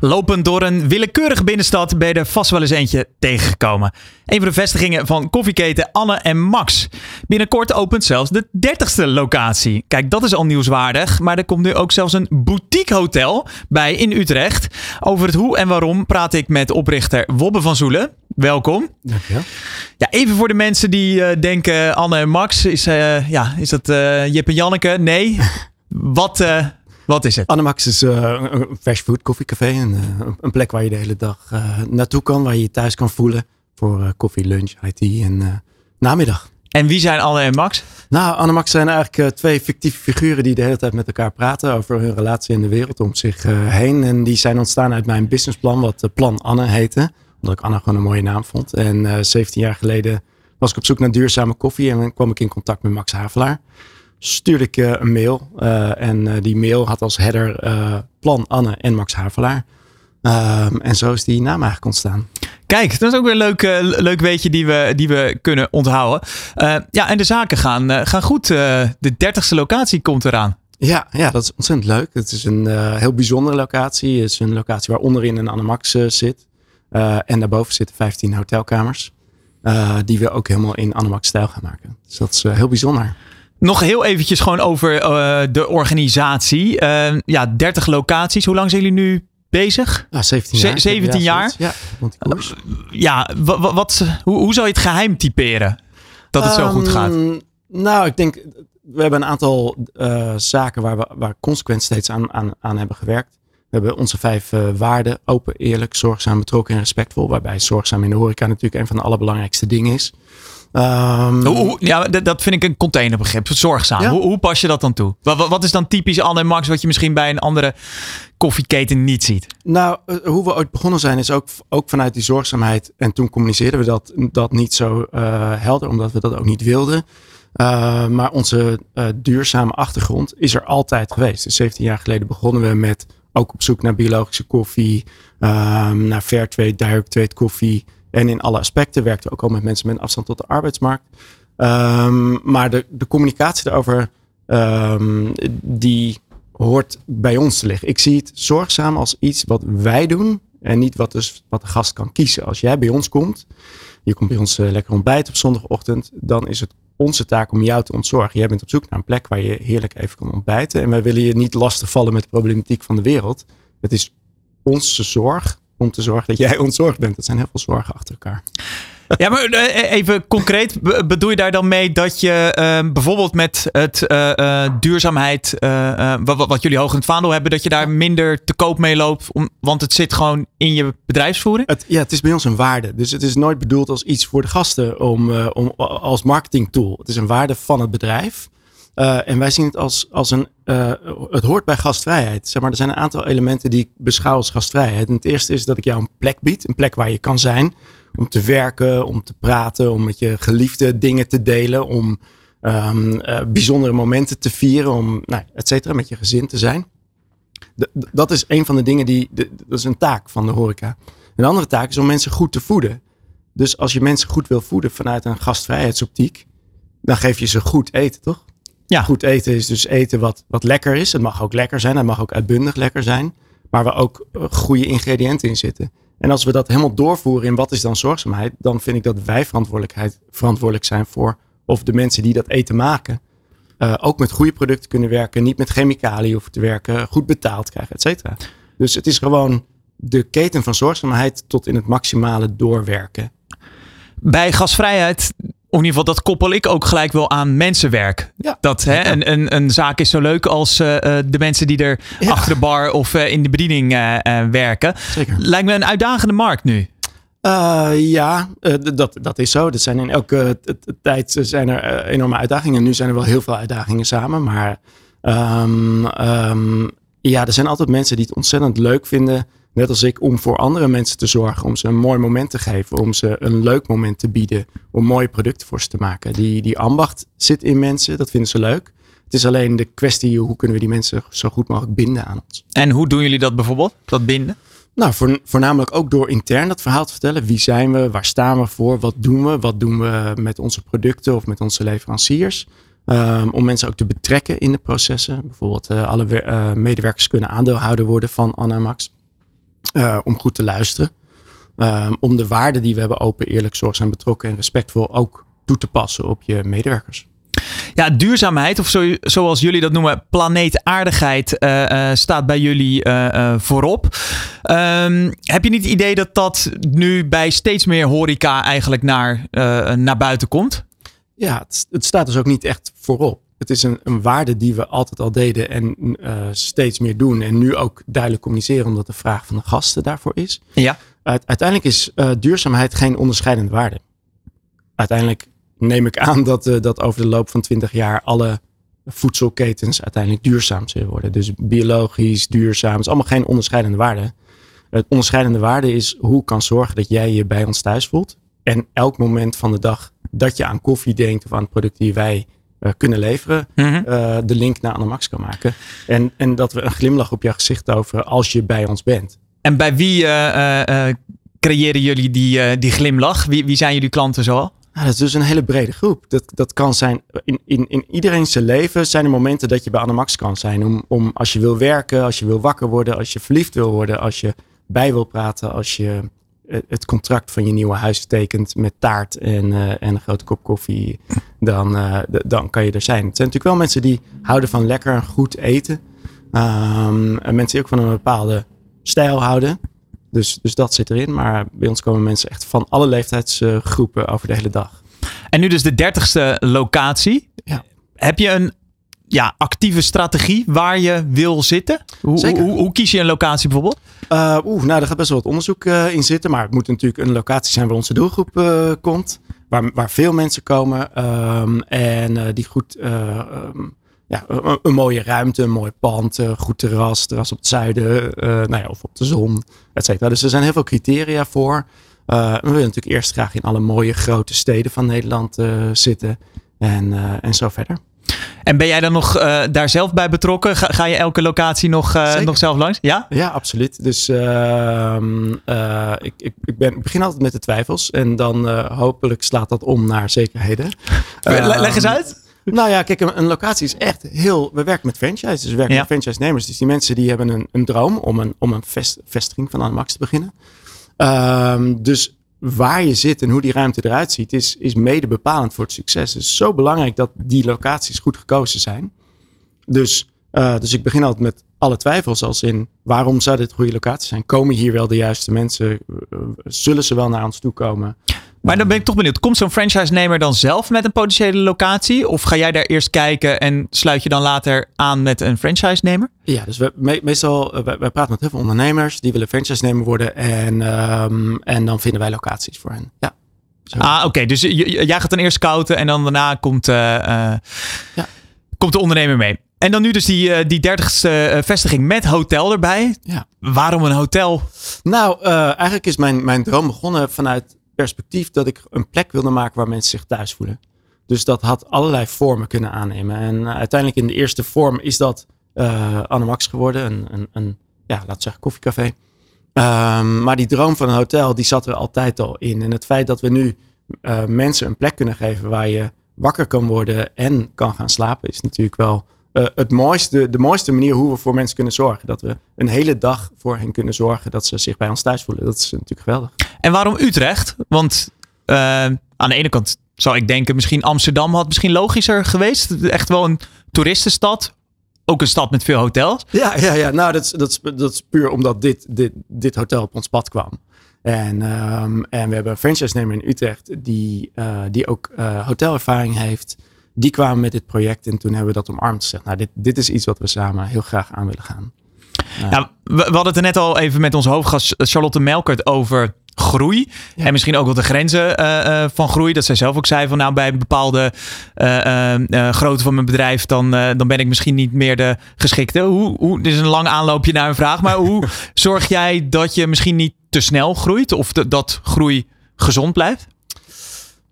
Lopend door een willekeurige binnenstad ben je er vast wel eens eentje tegengekomen. Een van de vestigingen van koffieketen Anne en Max. Binnenkort opent zelfs de 30ste locatie. Kijk, dat is al nieuwswaardig. Maar er komt nu ook zelfs een boutique hotel bij in Utrecht. Over het hoe en waarom praat ik met oprichter Wobbe van Zoelen. Welkom. Dankjewel. Ja, even voor de mensen die uh, denken Anne en Max. Is, uh, ja, is dat uh, Jip en Janneke? Nee. Wat, wat is het? Annemax is een fresh food koffiecafé. Een, een plek waar je de hele dag naartoe kan. Waar je je thuis kan voelen. Voor koffie, lunch, IT en namiddag. En wie zijn Anne en Max? Nou, Anne en Max zijn eigenlijk twee fictieve figuren die de hele tijd met elkaar praten over hun relatie in de wereld om zich heen. En die zijn ontstaan uit mijn businessplan, wat Plan Anne heette omdat ik Anna gewoon een mooie naam vond. En uh, eh, 17 jaar geleden was ik op zoek naar duurzame koffie en kwam ik in contact met Max Havelaar. Stuurde ik uh, een mail uh, en die mail had als header Plan Anne en Max Havelaar. Ehm, en zo is die naam eigenlijk ontstaan. Kijk, dat is ook weer een leuk, leuk weetje die we, die we kunnen onthouden. ja, en de zaken gaan, gaan goed. de dertigste locatie komt eraan. Ja, ja, dat is ontzettend leuk. Het is een heel bijzondere locatie. Het is een locatie waar onderin een Annemax zit. Uh, en daarboven zitten 15 hotelkamers. Uh, die we ook helemaal in Animax-stijl gaan maken. Dus dat is uh, heel bijzonder. Nog heel eventjes gewoon over de organisatie. ja, 30 locaties. Hoe lang zijn jullie nu bezig? Ja, 17 jaar. 17 jaar? Ja, ja wat, wat, hoe, hoe zou je het geheim typeren? Dat het um, zo goed gaat? Ehm, nou, ik denk, we hebben een aantal zaken waar we waar consequent steeds aan, aan, aan hebben gewerkt. We hebben onze vijf uh, waarden: open, eerlijk, zorgzaam, betrokken en respectvol. Waarbij zorgzaam in de horeca natuurlijk een van de allerbelangrijkste dingen is. Um, hoe, ja, dat vind ik een containerbegrip. Zorgzaam. Ja? Hoe, hoe, pas je dat dan toe? Wat, wat, is dan typisch Anne en Max wat je misschien bij een andere koffieketen niet ziet? Nou, uh, hoe we ooit begonnen zijn is ook, ook vanuit die zorgzaamheid. En toen communiceerden we dat, dat niet zo uh, helder, omdat we dat ook niet wilden. Uh, maar onze uh, duurzame achtergrond is er altijd geweest. Dus 17 jaar geleden begonnen we met ook op zoek naar biologische koffie, um, naar fairtrade, direct trade koffie. En in alle aspecten werkten we ook al met mensen met afstand tot de arbeidsmarkt. Um, maar de, de communicatie daarover, um, die hoort bij ons te liggen. Ik zie het zorgzaam als iets wat wij doen en niet wat, dus, wat de gast kan kiezen. Als jij bij ons komt, je komt bij ons uh, lekker ontbijten op zondagochtend, dan is het onze taak om jou te ontzorgen. Jij bent op zoek naar een plek waar je heerlijk even kan ontbijten. En wij willen je niet lastigvallen met de problematiek van de wereld. Het is onze zorg om te zorgen dat jij ontzorgd bent. Dat zijn heel veel zorgen achter elkaar. Ja, maar eh, even concreet, bedoel je daar dan mee dat je uh, bijvoorbeeld met het uh, duurzaamheid, wat, wat, jullie hoog in het vaandel hebben, dat je daar minder te koop mee loopt, om, want het zit gewoon in je bedrijfsvoering? Het, ja, het is bij ons een waarde. Dus het is nooit bedoeld als iets voor de gasten, om, om, als marketingtool. Het is een waarde van het bedrijf. en wij zien het als, als een, het hoort bij gastvrijheid. Zeg maar, er zijn een aantal elementen die ik beschouw als gastvrijheid. Het eerste is dat ik jou een plek bied, een plek waar je kan zijn om te werken, om te praten, om met je geliefde dingen te delen, om um, uh, bijzondere momenten te vieren, om, nou, et cetera, met je gezin te zijn. De, dat is een van de dingen die, de, dat is een taak van de horeca. Een andere taak is om mensen goed te voeden. Dus als je mensen goed wil voeden vanuit een gastvrijheidsoptiek, dan geef je ze goed eten, toch? Ja. Goed eten is dus eten wat, wat lekker is. Het mag ook lekker zijn, het mag ook uitbundig lekker zijn, maar waar ook eh, goede ingrediënten in zitten. En als we dat helemaal doorvoeren in wat is dan zorgzaamheid, dan vind ik dat wij verantwoordelijkheid, verantwoordelijk zijn voor of de mensen die dat eten maken, uh, ook met goede producten kunnen werken, niet met chemicaliën hoeven te werken, goed betaald krijgen, et cetera. Dus het is gewoon de keten van zorgzaamheid tot in het maximale doorwerken. Bij gasvrijheid in ieder geval, dat koppel ik ook gelijk wel aan mensenwerk. Ja. Dat hè, een, een, een zaak is zo leuk als uh, de mensen die er achter de bar of uh, in de bediening uh, werken. Zeker. Lijkt me een uitdagende markt nu. ja, dat, dat is zo. Dat zijn in elke tijd zijn er enorme uitdagingen. Nu zijn er wel heel veel uitdagingen samen. Maar um, um, ja, er zijn altijd mensen die het ontzettend leuk vinden net als ik, om voor andere mensen te zorgen. Om ze een mooi moment te geven. Om ze een leuk moment te bieden. Om mooie producten voor ze te maken. Die, die ambacht zit in mensen. Dat vinden ze leuk. Het is alleen de kwestie hoe kunnen we die mensen zo goed mogelijk binden aan ons. En hoe doen jullie dat bijvoorbeeld? Dat binden? Nou, voornamelijk ook door intern dat verhaal te vertellen. Wie zijn we? Waar staan we voor? Wat doen we? Wat doen we met onze producten of met onze leveranciers? Um, om mensen ook te betrekken in de processen. Bijvoorbeeld uh, alle uh, medewerkers kunnen aandeelhouder worden van Anamax. Uh, om goed te luisteren. Um, om de waarden die we hebben, open, eerlijk, zorgzaam, betrokken en respectvol, ook toe te passen op je medewerkers. Ja, duurzaamheid, of zo, zoals jullie dat noemen, planeetaardigheid, uh, uh, staat bij jullie voorop. Um, heb je niet het idee dat dat nu bij steeds meer horeca eigenlijk naar, naar buiten komt? Ja, het, het staat dus ook niet echt voorop het is een, een, waarde die we altijd al deden en uh, steeds meer doen. En nu ook duidelijk communiceren, omdat de vraag van de gasten daarvoor is. Ja. uiteindelijk is uh, duurzaamheid geen onderscheidende waarde. Uiteindelijk neem ik aan dat, uh, dat over de loop van 20 jaar alle voedselketens uiteindelijk duurzaam zullen worden. Dus biologisch, duurzaam, is allemaal geen onderscheidende waarde. Het onderscheidende waarde is hoe kan zorgen dat jij je bij ons thuis voelt. En elk moment van de dag dat je aan koffie denkt of aan het product die wij uh, kunnen leveren, mm de link naar Anamax kan maken. En, en dat we een glimlach op jouw gezicht over als je bij ons bent. En bij wie uh, creëren jullie die, die glimlach? Wie, wie zijn jullie klanten zoal? Nou, dat is dus een hele brede groep. Dat, dat kan zijn, in, in, in iedereen zijn leven zijn er momenten dat je bij Anamax kan zijn. Om, om als je wil werken, als je wil wakker worden, als je verliefd wil worden, als je bij wil praten, als je het contract van je nieuwe huis tekent met taart en, uh, en een grote kop koffie, dan, uh, dan kan je er zijn. Het zijn natuurlijk wel mensen die houden van lekker en goed eten. Um, en mensen die ook van een bepaalde stijl houden. Dus, dus dat zit erin. Maar bij ons komen mensen echt van alle leeftijdsgroepen over de hele dag. En nu dus de dertigste locatie. Ja. Heb je een ja, actieve strategie waar je wil zitten? Hoe, hoe, hoe, kies je een locatie bijvoorbeeld? Uh, Oeh, nou, daar gaat best wel wat onderzoek uh, in zitten. Maar het moet natuurlijk een locatie zijn waar onze doelgroep uh, komt. Waar, waar veel mensen komen. Um, en die goed, um, ja, een, mooie ruimte, een mooi pand, goed terras, terras op het zuiden, nou ja, of op de zon, et cetera. Dus er zijn heel veel criteria voor. we willen natuurlijk eerst graag in alle mooie grote steden van Nederland zitten. En, en zo verder. En ben jij dan nog uh, daar zelf bij betrokken? Ga, ga je elke locatie nog, uh, nog zelf langs? Ja, ja absoluut. Dus ehm, ik, ik, ik, ben, ik begin altijd met de twijfels. En dan hopelijk slaat dat om naar zekerheden. Leg eens uit. Nou ja, kijk, een, locatie is echt heel. We werken met franchises, dus we werken ja. met franchise-nemers. Dus die mensen die hebben een, een droom om een, om een vest, vestiging van Anamax te beginnen. Um, dus waar je zit en hoe die ruimte eruit ziet, is, is mede bepalend voor het succes. Het is zo belangrijk dat die locaties goed gekozen zijn. Dus, uh, dus ik begin altijd met alle twijfels als in waarom zou dit goede locatie zijn? Komen hier wel de juiste mensen? Uh, zullen ze wel naar ons toe komen? Maar dan ben ik toch benieuwd. Komt zo'n franchise-nemer dan zelf met een potentiële locatie? Of ga jij daar eerst kijken en sluit je dan later aan met een franchise-nemer? Ja, dus we, me, meestal, wij, wij, praten met heel veel ondernemers. Die willen franchise-nemer worden. En, um, en dan vinden wij locaties voor hen. Ja. Zo. Ah, oké. Okay. Dus jij gaat dan eerst scouten en dan daarna komt, uh, uh, ja. komt de ondernemer mee. En dan nu dus die, die dertigste vestiging met hotel erbij. Ja. Waarom een hotel? Nou, eigenlijk is mijn, mijn droom begonnen vanuit perspectief dat ik een plek wilde maken waar mensen zich thuis voelen. Dus dat had allerlei vormen kunnen aannemen. En uh, uiteindelijk in de eerste vorm is dat uh, geworden. Een, een, een, ja, we zeggen, koffiecafé. Um, maar die droom van een hotel, die zat er altijd al in. En het feit dat we nu uh, mensen een plek kunnen geven waar je wakker kan worden en kan gaan slapen, is natuurlijk wel uh, het mooiste, de mooiste manier hoe we voor mensen kunnen zorgen. Dat we een hele dag voor hen kunnen zorgen dat ze zich bij ons thuis voelen. Dat is natuurlijk geweldig. En waarom Utrecht? Want uh, aan de ene kant zou ik denken, misschien Amsterdam had misschien logischer geweest. Echt wel een toeristenstad. Ook een stad met veel hotels. Ja, ja, ja. nou dat is, dat is, dat is puur omdat dit, dit, dit hotel op ons pad kwam. En, um, en we hebben een franchise-nemer in Utrecht die, uh, die ook hotelervaring heeft die kwamen met dit project en toen hebben we dat omarmd. Gezegd, nou, dit, dit is iets wat we samen heel graag aan willen gaan. Ja, we, we, hadden het er net al even met onze hoofdgast Charlotte Melkert over groei. Ja. En misschien ook wel de grenzen uh, uh, van groei. Dat zij zelf ook zei van nou bij een bepaalde uh, grootte van mijn bedrijf, dan, dan ben ik misschien niet meer de geschikte. Hoe, hoe, dit is een lang aanloopje naar een vraag. Maar hoe zorg jij dat je misschien niet te snel groeit of dat groei gezond blijft?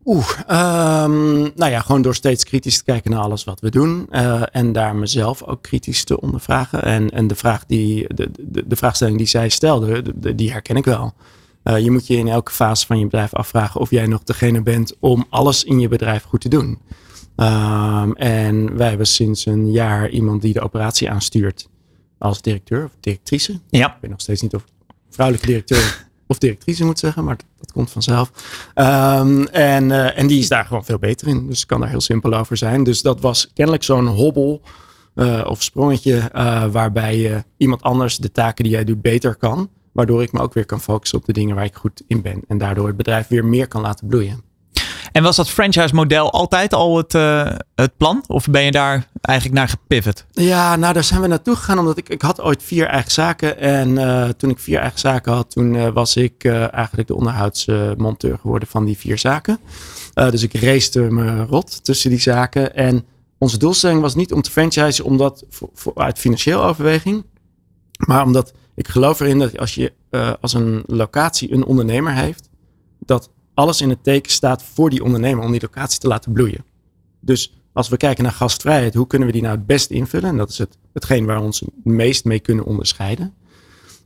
Oeh, um, nou ja, gewoon door steeds kritisch te kijken naar alles wat we doen. Uh, en daar mezelf ook kritisch te ondervragen. En, en de, vraag die, de, de, de vraagstelling die zij stelde, de, die herken ik wel. Uh, je moet je in elke fase van je bedrijf afvragen of jij nog degene bent om alles in je bedrijf goed te doen. Um, en wij hebben sinds een jaar iemand die de operatie aanstuurt als directeur of directrice. Ja. Ik weet nog steeds niet of vrouwelijke directeur of directrice moet zeggen, maar dat, komt vanzelf. Um, en, uh, en die is daar gewoon veel beter in. Dus kan daar heel simpel over zijn. Dus dat was kennelijk zo'n hobbel uh, of sprongetje uh, waarbij iemand anders de taken die jij doet beter kan. Waardoor ik me ook weer kan focussen op de dingen waar ik goed in ben. En daardoor het bedrijf weer meer kan laten bloeien. En was dat franchise model altijd al het, uh, het plan? Of ben je daar eigenlijk naar gepivot? Ja, nou daar zijn we naartoe gegaan omdat ik, ik had ooit vier eigen zaken. En uh, toen ik vier eigen zaken had, toen uh, was ik eigenlijk de onderhoudsmonteur geworden van die vier zaken. dus ik race me rot tussen die zaken. En onze doelstelling was niet om te franchisen omdat, voor, uit financieel overweging. Maar omdat ik geloof erin dat als je als een locatie een ondernemer heeft, dat alles in het teken staat voor die ondernemer om die locatie te laten bloeien. Dus als we kijken naar gastvrijheid, hoe kunnen we die nou het best invullen? En dat is het, hetgeen waar we ons het meest mee kunnen onderscheiden.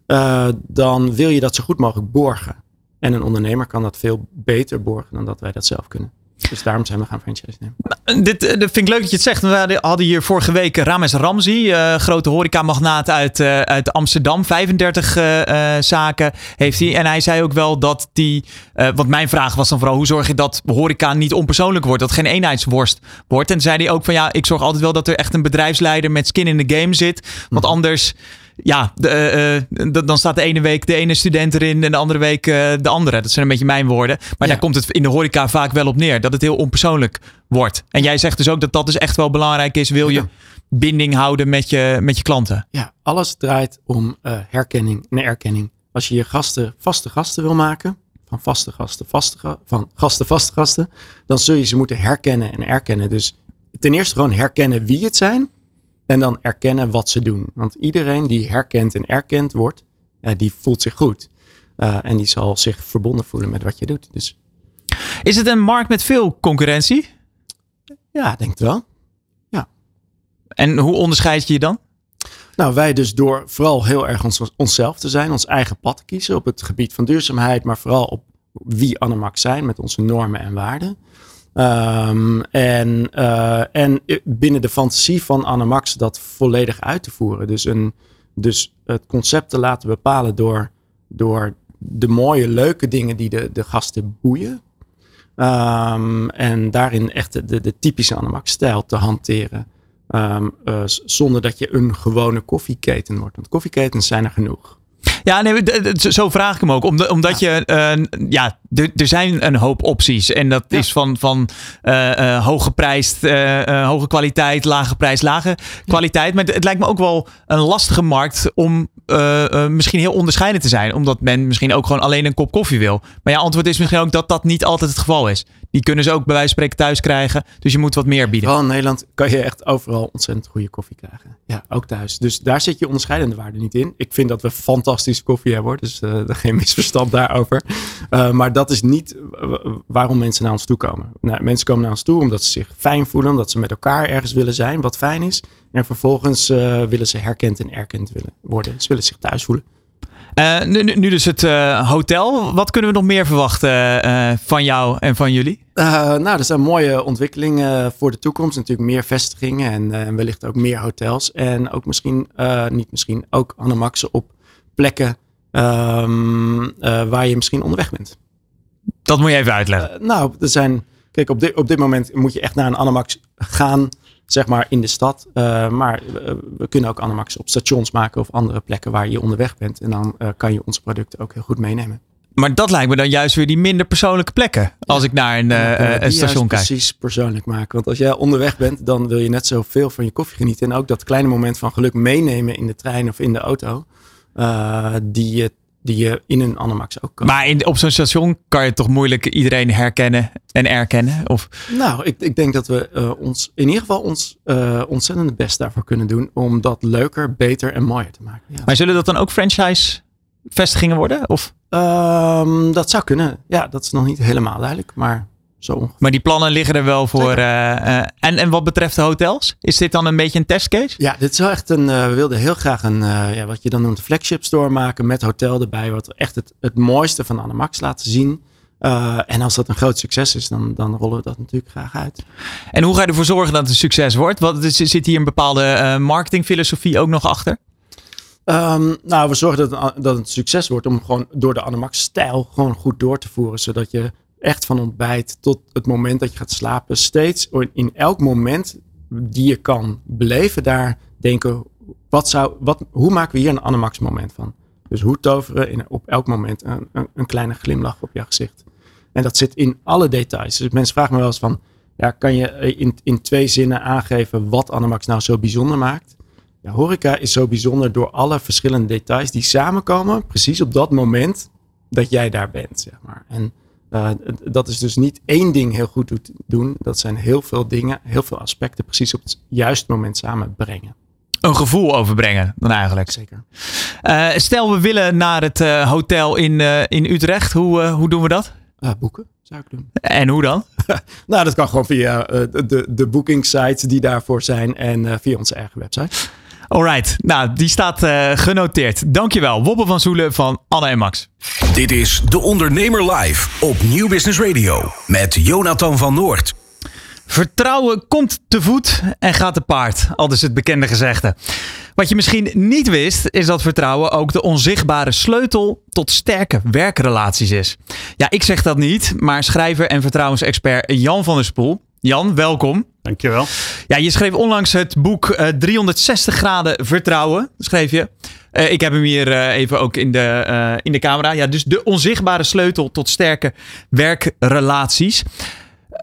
Uh, dan wil je dat zo goed mogelijk borgen. En een ondernemer kan dat veel beter borgen dan dat wij dat zelf kunnen. Dus daarom zijn we gaan franchise nemen. Nou, dit, dit vind ik leuk dat je het zegt. We hadden hier vorige week Rames Ramzi, uh, grote horecamagnaat uit, uh, uit Amsterdam. 35 uh, zaken heeft hij. En hij zei ook wel dat die... want mijn vraag was dan vooral, hoe zorg je dat horeca niet onpersoonlijk wordt? Dat geen eenheidsworst wordt. En zei hij ook van, ja, ik zorg altijd wel dat er echt een bedrijfsleider met skin in the game zit. Want mhm. anders ja, de, uh, dan staat de ene week de ene student erin en de andere week uh, de andere. Dat zijn een beetje mijn woorden. Maar ja. daar komt het in de horeca vaak wel op neer. Dat het heel onpersoonlijk wordt. En jij zegt dus ook dat dat dus echt wel belangrijk is. Wil je binding houden met je, met je klanten? Ja, alles draait om uh, herkenning en erkenning. Als je je gasten vaste gasten wil maken, van vaste gasten, vaste, van gasten, vaste gasten, dan zul je ze moeten herkennen en erkennen. Dus ten eerste gewoon herkennen wie het zijn. En dan erkennen wat ze doen. Want iedereen die herkend en erkend wordt, uh, die voelt zich goed. Uh, en die zal zich verbonden voelen met wat je doet. Dus. Is het een markt met veel concurrentie? Ja, Ja, denk het wel. En hoe onderscheid je je dan? Nou, wij dus door vooral heel erg ons, onszelf te zijn, ons eigen pad te kiezen op het gebied van duurzaamheid, maar vooral op wie Anamax zijn met onze normen en waarden. Um, en, uh, en binnen de fantasie van Anamax dat volledig uit te voeren. Dus, een, dus het concept te laten bepalen door, door de mooie, leuke dingen die de, de gasten boeien. Um, en daarin echt de, de typische Anamax-stijl te hanteren. Um, uh, zonder dat je een gewone koffieketen wordt. Want koffieketens zijn er genoeg. Ja, nee, zo vraag ik hem ook. Omdat je, uh, ja, er zijn een hoop opties. En dat ja. is van, van uh, uh, hoge prijs, hoge kwaliteit, lage prijs, lage kwaliteit. Maar het lijkt me ook wel een lastige markt om misschien heel onderscheidend te zijn. Omdat men misschien ook gewoon alleen een kop koffie wil. Maar ja, antwoord is misschien ook dat dat niet altijd het geval is. Die kunnen ze ook bij wijze van spreken thuis krijgen. Dus je moet wat meer bieden. Vooral in Nederland kan je echt overal ontzettend goede koffie krijgen. Ja, ook thuis. Dus daar zit je onderscheidende waarde niet in. Ik vind dat we fantastische koffie hebben. Dus uh, geen misverstand daarover. Uh, maar dat is niet waarom mensen naar ons toe komen. Nou, mensen komen naar ons toe omdat ze zich fijn voelen. Omdat ze met elkaar ergens willen zijn. Wat fijn is. En vervolgens uh, willen ze herkend en erkend willen worden. Ze willen zich thuis voelen. Nu, nu, dus het hotel. Wat kunnen we nog meer verwachten van jou en van jullie? nou, er zijn mooie ontwikkelingen voor de toekomst. Natuurlijk meer vestigingen en wellicht ook meer hotels. En ook misschien, niet misschien, ook Annemaxen op plekken um, waar je misschien onderweg bent. Dat moet je even uitleggen. nou, er zijn... Kijk, op dit, op dit moment moet je echt naar een Annemax gaan zeg maar in de stad. Uh, maar we kunnen ook Anamax op stations maken of andere plekken waar je onderweg bent. En dan kan je onze producten ook heel goed meenemen. Maar dat lijkt me dan juist weer die minder persoonlijke plekken. Als ik naar een, een station kijk. Precies persoonlijk maken. Want als jij onderweg bent, dan wil je net zoveel van je koffie genieten. En ook dat kleine moment van geluk meenemen in de trein of in de auto. Die je die je in een Anamax ook kan. Maar in, op zo'n station kan je toch moeilijk iedereen herkennen en erkennen? Of? Nou, ik, ik denk dat we uh, ons in ieder geval ons uh, ontzettend best daarvoor kunnen doen om dat leuker, beter en mooier te maken. Ja. Maar zullen dat dan ook franchise vestigingen worden? Of? Um, dat zou kunnen. Ja, dat is nog niet helemaal duidelijk, maar zo. Maar die plannen liggen er wel voor. Uh, uh, en, en wat betreft de hotels, is dit dan een beetje een testcase? Ja, dit is wel echt een. Uh, we wilden heel graag een, ja, wat je dan noemt, flagship store maken met hotel erbij. Wat echt het, het mooiste van Annemax laten zien. en als dat een groot succes is, dan, dan rollen we dat natuurlijk graag uit. En hoe ga je ervoor zorgen dat het een succes wordt? Wat, zit hier een bepaalde marketingfilosofie ook nog achter? Um, nou, we zorgen dat het, dat het een succes wordt om gewoon door de Annemax-stijl gewoon goed door te voeren. Zodat je echt van ontbijt tot het moment dat je gaat slapen, steeds in elk moment die je kan beleven, daar denken: wat zou, wat, hoe maken we hier een Anamax moment van? Dus hoe toveren in, op elk moment een, een, kleine glimlach op je gezicht? En dat zit in alle details. Dus mensen vragen me wel eens van: ja, kan je in, in twee zinnen aangeven wat Anamax nou zo bijzonder maakt? Ja, horeca is zo bijzonder door alle verschillende details die samenkomen, precies op dat moment dat jij daar bent, zeg maar. En uh, dat is dus niet één ding heel goed doen. Dat zijn heel veel dingen, heel veel aspecten precies op het juiste moment samenbrengen. Een gevoel overbrengen dan eigenlijk. Zeker. Uh, stel we willen naar het uh, hotel in, in Utrecht. Hoe, hoe doen we dat? boeken zou ik doen. En hoe dan? nou, dat kan gewoon via de, de booking sites die daarvoor zijn en via onze eigen website. Alright, nou die staat uh, genoteerd. Dankjewel, Wobbe van Zoelen van Anne en Max. Dit is De Ondernemer Live op Nieuw Business Radio met Jonathan van Noord. Vertrouwen komt te voet en gaat te paard, al dus het bekende gezegde. Wat je misschien niet wist, is dat vertrouwen ook de onzichtbare sleutel tot sterke werkrelaties is. Ja, ik zeg dat niet, maar schrijver en vertrouwensexpert Jan van der Spoel Jan, welkom. Dankjewel. Ja, je schreef onlangs het boek uh, 360 graden vertrouwen, schreef je. Uh, ik heb hem hier uh, even ook in de, in de camera. Ja, dus de onzichtbare sleutel tot sterke werkrelaties.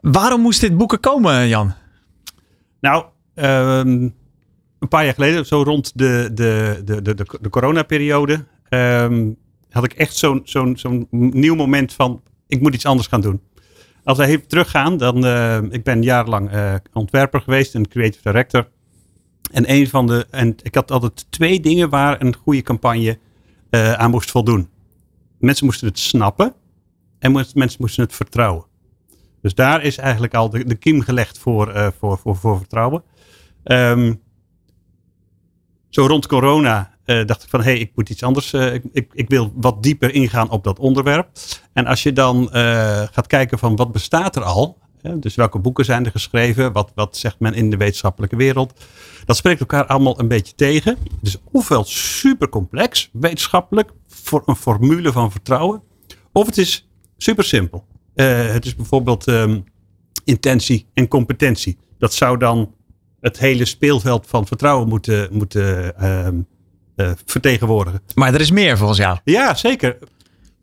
Waarom moest dit boek er komen, Jan? Nou, um, een paar jaar geleden, zo rond de, de, de, de, de, de coronaperiode, um, had ik echt zo'n zo'n zo'n nieuw moment van, ik moet iets anders gaan doen. Als we even teruggaan, dan uh, ik ben jarenlang uh, ontwerper geweest en creative director. En een van de, en ik had altijd twee dingen waar een goede campagne uh, aan moest voldoen. Mensen moesten het snappen en mensen moesten het vertrouwen. Dus daar is eigenlijk al de, de kiem gelegd voor, voor, voor, voor vertrouwen. Um, zo rond corona uh, dacht ik van, hé, hey, ik moet iets anders. Uh, ik, ik, wil wat dieper ingaan op dat onderwerp. En als je dan gaat kijken van, wat bestaat er al? dus welke boeken zijn er geschreven? Wat, wat zegt men in de wetenschappelijke wereld? Dat spreekt elkaar allemaal een beetje tegen. Het is ofwel super complex, wetenschappelijk, voor een formule van vertrouwen. Of het is super simpel. Het is bijvoorbeeld um, intentie en competentie. Dat zou dan het hele speelveld van vertrouwen moeten, moeten uh, vertegenwoordigen. Maar er is meer volgens jou. Ja, zeker.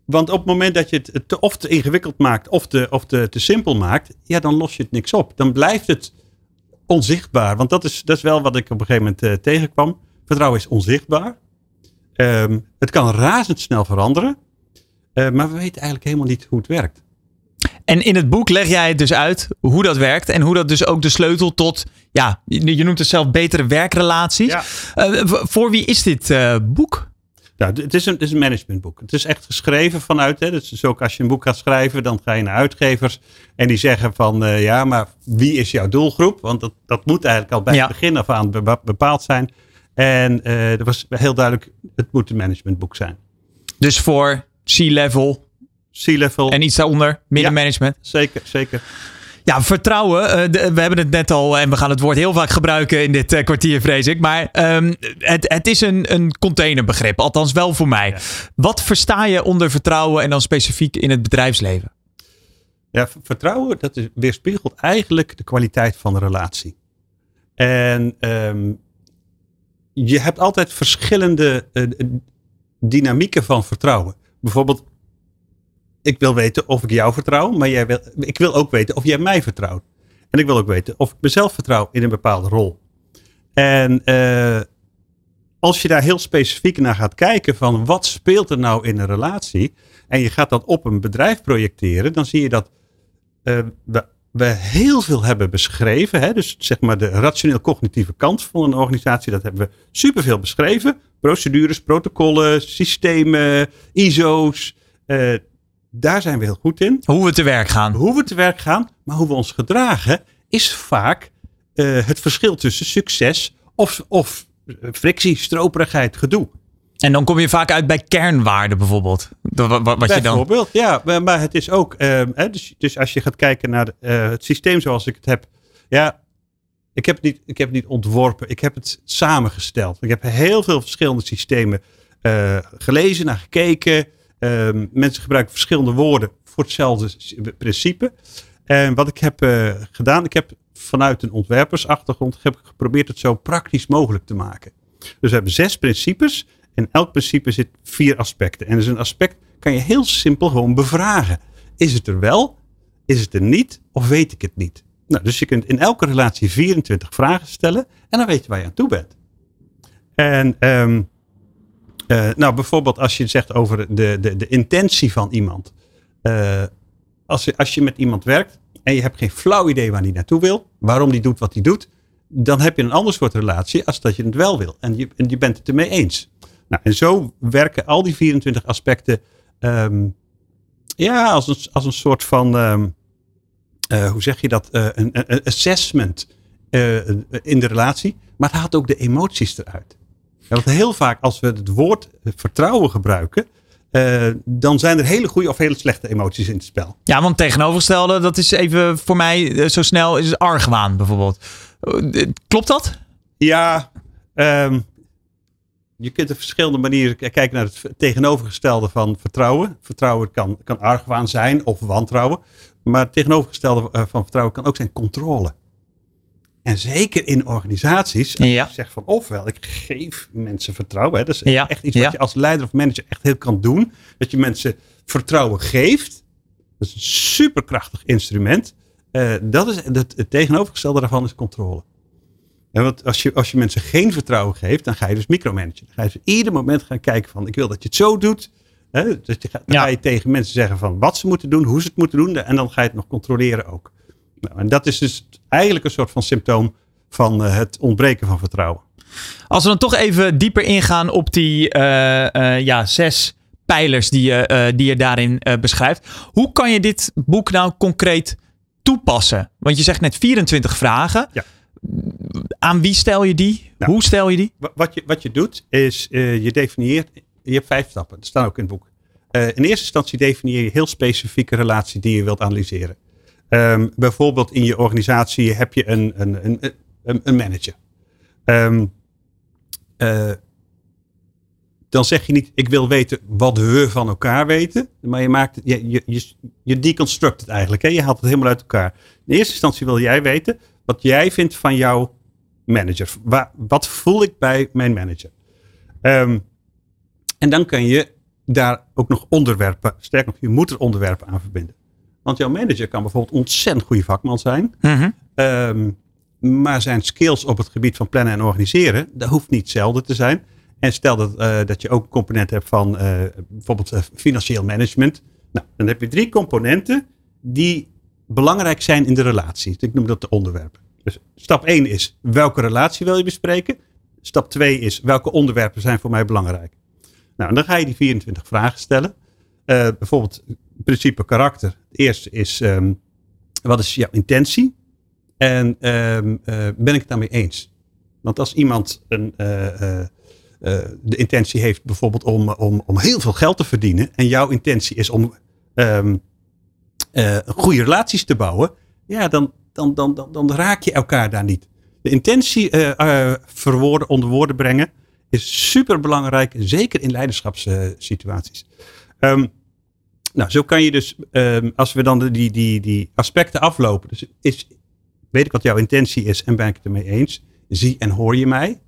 Want op het moment dat je het te, of te ingewikkeld maakt of, te, of te, te simpel maakt, ja, dan los je het niks op. Dan blijft het onzichtbaar. Want dat is, dat is wel wat ik op een gegeven moment uh, tegenkwam. Vertrouwen is onzichtbaar. Um, het kan razendsnel veranderen. Uh, maar we weten eigenlijk helemaal niet hoe het werkt. En in het boek leg jij het dus uit hoe dat werkt. En hoe dat dus ook de sleutel tot, ja, je noemt het zelf betere werkrelaties. Ja. Uh, voor wie is dit boek? Nou, het is, een, het is een managementboek. Het is echt geschreven vanuit, hè, dus ook als je een boek gaat schrijven, dan ga je naar uitgevers en die zeggen van, uh, ja, maar wie is jouw doelgroep? Want dat, dat moet eigenlijk al bij het begin af aan bepaald zijn. En er was heel duidelijk, het moet een managementboek zijn. Dus voor C-level. C-level. En iets daaronder, middenmanagement. Ja, zeker, zeker. Ja, vertrouwen. De, we hebben het net al en we gaan het woord heel vaak gebruiken in dit uh, kwartier, vrees ik. Maar um, het, het is een, een containerbegrip, althans wel voor mij. Ja. Wat versta je onder vertrouwen en dan specifiek in het bedrijfsleven? Ja, vertrouwen, dat is, weerspiegelt eigenlijk de kwaliteit van de relatie. En um, je hebt altijd verschillende uh, dynamieken van vertrouwen. Bijvoorbeeld, ik wil weten of ik jou vertrouw, maar jij wil, ik wil ook weten of jij mij vertrouwt. En ik wil ook weten of ik mezelf vertrouw in een bepaalde rol. En uh, als je daar heel specifiek naar gaat kijken van wat speelt er nou in een relatie en je gaat dat op een bedrijf projecteren, dan zie je dat uh, we, we, heel veel hebben beschreven. Hè? Dus zeg maar de rationeel-cognitieve kant van een organisatie, dat hebben we superveel beschreven. Procedures, protocollen, systemen, ISO's. Uh, daar zijn we heel goed in. Hoe we te werk gaan. Hoe we te werk gaan, maar hoe we ons gedragen is vaak uh, het verschil tussen succes of, of frictie, stroperigheid, gedoe. En dan kom je vaak uit bij kernwaarden bijvoorbeeld. Wat, wat bijvoorbeeld, je dan... ja. Maar het is ook, uh, hè, dus, dus, als je gaat kijken naar de, uh, het systeem zoals ik het heb. Ja, ik heb, het niet, ik heb het niet ontworpen. Ik heb het samengesteld. Ik heb heel veel verschillende systemen uh, gelezen, naar gekeken. Um, mensen gebruiken verschillende woorden voor hetzelfde principe. En wat ik heb uh, gedaan, ik heb vanuit een ontwerpersachtergrond heb ik geprobeerd het zo praktisch mogelijk te maken. Dus we hebben zes principes en elk principe zit vier aspecten. En dus een aspect kan je heel simpel gewoon bevragen. Is het er wel? Is het er niet? Of weet ik het niet? Nou, dus je kunt in elke relatie 24 vragen stellen en dan weet je waar je aan toe bent. En um, uh, nou, bijvoorbeeld als je zegt over de, de, de intentie van iemand. Uh, als, je, als je met iemand werkt en je hebt geen flauw idee waar die naartoe wil, waarom die doet wat hij doet, dan heb je een ander soort relatie als dat je het wel wil. En je, en je bent het ermee eens. Nou, en zo werken al die 24 aspecten um, ja, als een, als een soort van, um, uh, hoe zeg je dat, een, een assessment in de relatie. Maar het haalt ook de emoties eruit. Ja, want heel vaak als we het woord vertrouwen gebruiken, uh, dan zijn er hele goede of hele slechte emoties in het spel. Ja, want tegenovergestelde, dat is even voor mij uh, zo snel, is argwaan bijvoorbeeld. Klopt dat? Ja, um, je kunt op verschillende manieren kijken naar het tegenovergestelde van vertrouwen. Vertrouwen kan, kan argwaan zijn of wantrouwen. Maar het tegenovergestelde van vertrouwen kan ook zijn controle. En zeker in organisaties, als ja. je zegt van ofwel, ik geef mensen vertrouwen. Hè, dat is ja. echt iets wat ja. je als leider of manager echt heel kan doen. Dat je mensen vertrouwen geeft. Dat is een superkrachtig instrument. Uh, dat is, dat, het tegenovergestelde daarvan is controle. En want als je, als je mensen geen vertrouwen geeft, dan ga je dus micromanagen. Dan ga je dus ieder moment gaan kijken van, ik wil dat je het zo doet. Hè, dus dan ga je tegen mensen zeggen van wat ze moeten doen, hoe ze het moeten doen. En dan ga je het nog controleren ook. Nou, en dat is dus eigenlijk een soort van symptoom van uh, het ontbreken van vertrouwen. Als we dan toch even dieper ingaan op die uh, uh, ja, zes pijlers die je, die je daarin beschrijft. Hoe kan je dit boek nou concreet toepassen? Want je zegt net 24 vragen. Ja. Aan wie stel je die? Nou. Hoe stel je die? Wa- Wat je, wat je doet is, eh, je definieert, je hebt vijf stappen, dat staan ook in het boek. Eh, in eerste instantie definieer je heel specifieke relatie die je wilt analyseren. Ehm, bijvoorbeeld in je organisatie heb je een, een, een, een, een manager. Ehm, eh, dan zeg je niet, ik wil weten wat we van elkaar weten. Maar je maakt, je, je, je, deconstruct het eigenlijk. Hè? Je haalt het helemaal uit elkaar. In eerste instantie wil jij weten wat jij vindt van jouw manager. Wa- wat voel ik bij mijn manager? Ehm, en dan kan je daar ook nog onderwerpen, sterker nog, je moet er onderwerpen aan verbinden. Want jouw manager kan bijvoorbeeld ontzettend goede vakman zijn. Mhm. Ehm, maar zijn skills op het gebied van plannen en organiseren, dat hoeft niet hetzelfde te zijn. En stel dat, eh, dat je ook een component hebt van eh, bijvoorbeeld eh, financieel management. Nou, dan heb je drie componenten die belangrijk zijn in de relatie. Ik noem dat de onderwerpen. Dus stap 1 is welke relatie wil je bespreken? Stap 2 is welke onderwerpen zijn voor mij belangrijk? Nou, en dan ga je die 24 vragen stellen. Bijvoorbeeld principe karakter. Het eerste is ehm, wat is jouw intentie? En ehm, eh, ben ik het daarmee eens? Want als iemand een, eh, eh, de intentie heeft bijvoorbeeld om, om, om heel veel geld te verdienen. En jouw intentie is om ehm, eh, goede relaties te bouwen. Ja, dan, dan, dan, dan, raak je elkaar daar niet. De intentie verwoorden, onder woorden brengen is super belangrijk. Zeker in leiderschapssituaties. Ehm, nou, zo kan je dus, ehm, als we dan die, die, die aspecten aflopen. Dus is, weet ik wat jouw intentie is en ben ik het ermee eens? Zie en hoor je mij?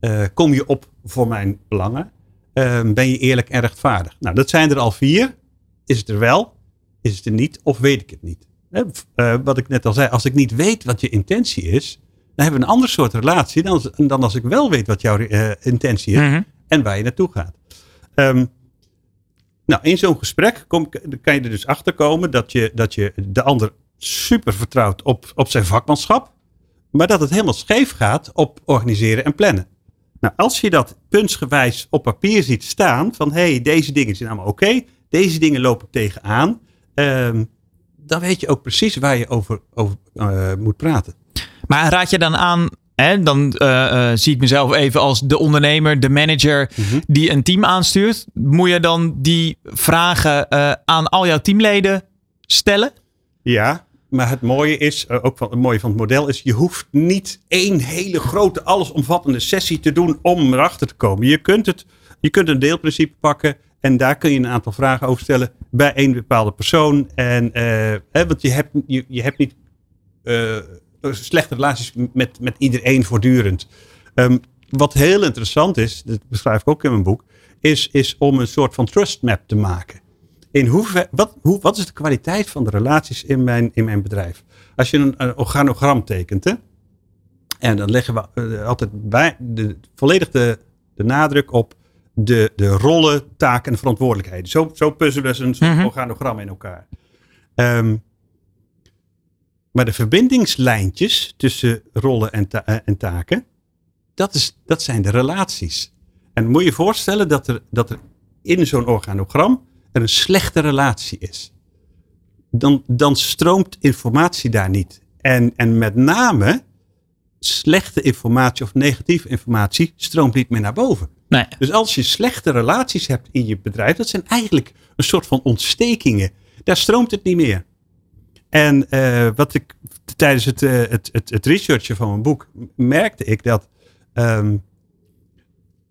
Eh, kom je op voor mijn belangen? Ehm, ben je eerlijk en rechtvaardig? Nou, dat zijn er al vier. Is het er wel? Is het er niet? Of weet ik het niet? Eh, wat ik net al zei, als ik niet weet wat je intentie is, dan hebben we een ander soort relatie dan, als- dan als ik wel weet wat jouw eh, intentie is Mhm. en waar je naartoe gaat. Ehm, nou, in zo'n gesprek kom, kan je er dus achter komen dat je, dat je de ander super vertrouwt op, op zijn vakmanschap, maar dat het helemaal scheef gaat op organiseren en plannen. Nou, als je dat puntsgewijs op papier ziet staan, van hé, hey, deze dingen zijn allemaal oké, deze dingen lopen tegenaan, ehm, dan weet je ook precies waar je over, over eh, moet praten. Maar raad je dan aan, hè, dan eh, eh, zie ik mezelf even als de ondernemer, de manager Mhm. die een team aanstuurt. Moet je dan die vragen eh, aan al jouw teamleden stellen? Ja, maar het mooie is, ook van, het mooie van het model is, je hoeft niet één hele grote, allesomvattende sessie te doen om erachter te komen. Je kunt, het, je kunt een deelprincipe pakken en daar kun je een aantal vragen over stellen bij één bepaalde persoon. En, hè, want je hebt, je, je hebt niet slechte relaties met, met iedereen voortdurend. Ehm, wat heel interessant is, dat beschrijf ik ook in mijn boek, is, is om een soort van trust map te maken. In hoever, wat, hoe, wat is de kwaliteit van de relaties in mijn, in mijn bedrijf? Als je een, een organogram tekent, hè, en dan leggen we eh, altijd bij, de, volledig de, de nadruk op de, de rollen, taken en verantwoordelijkheden. Zo, zo puzzelen we een soort Mhm. organogram in elkaar. Ehm, maar de verbindingslijntjes tussen rollen en, ta- eh, en taken, dat, is, dat zijn de relaties. En moet je je voorstellen dat er, dat er in zo'n organogram er een slechte relatie is. Dan, dan stroomt informatie daar niet. En, en met name slechte informatie of negatieve informatie stroomt niet meer naar boven. Nee. Dus als je slechte relaties hebt in je bedrijf, dat zijn eigenlijk een soort van ontstekingen. Daar stroomt het niet meer. En eh, wat ik tijdens het, eh, het, het, het researchen van mijn boek merkte ik dat ehm,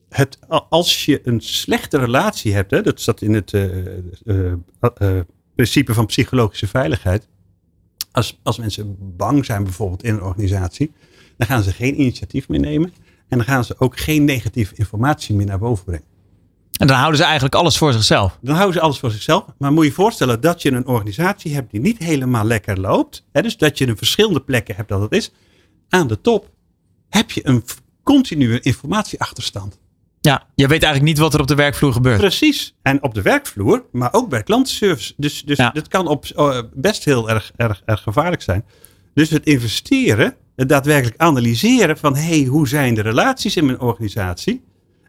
het, als je een slechte relatie hebt, hè, dat staat in het eh, principe van psychologische veiligheid. Als, als mensen bang zijn bijvoorbeeld in een organisatie, dan gaan ze geen initiatief meer nemen. En dan gaan ze ook geen negatieve informatie meer naar boven brengen. En dan houden ze eigenlijk alles voor zichzelf. Dan houden ze alles voor zichzelf. Maar moet je je voorstellen dat je een organisatie hebt die niet helemaal lekker loopt. Hè, dus dat je een verschillende plekken hebt dat het is. Aan de top heb je een continue informatieachterstand. Ja, je weet eigenlijk niet wat er op de werkvloer gebeurt. Precies. En op de werkvloer, maar ook bij klantenservice. Dus, dus Ja. dat kan op, eh, best heel erg, erg, erg gevaarlijk zijn. Dus het investeren, het daadwerkelijk analyseren van hey, hoe zijn de relaties in mijn organisatie?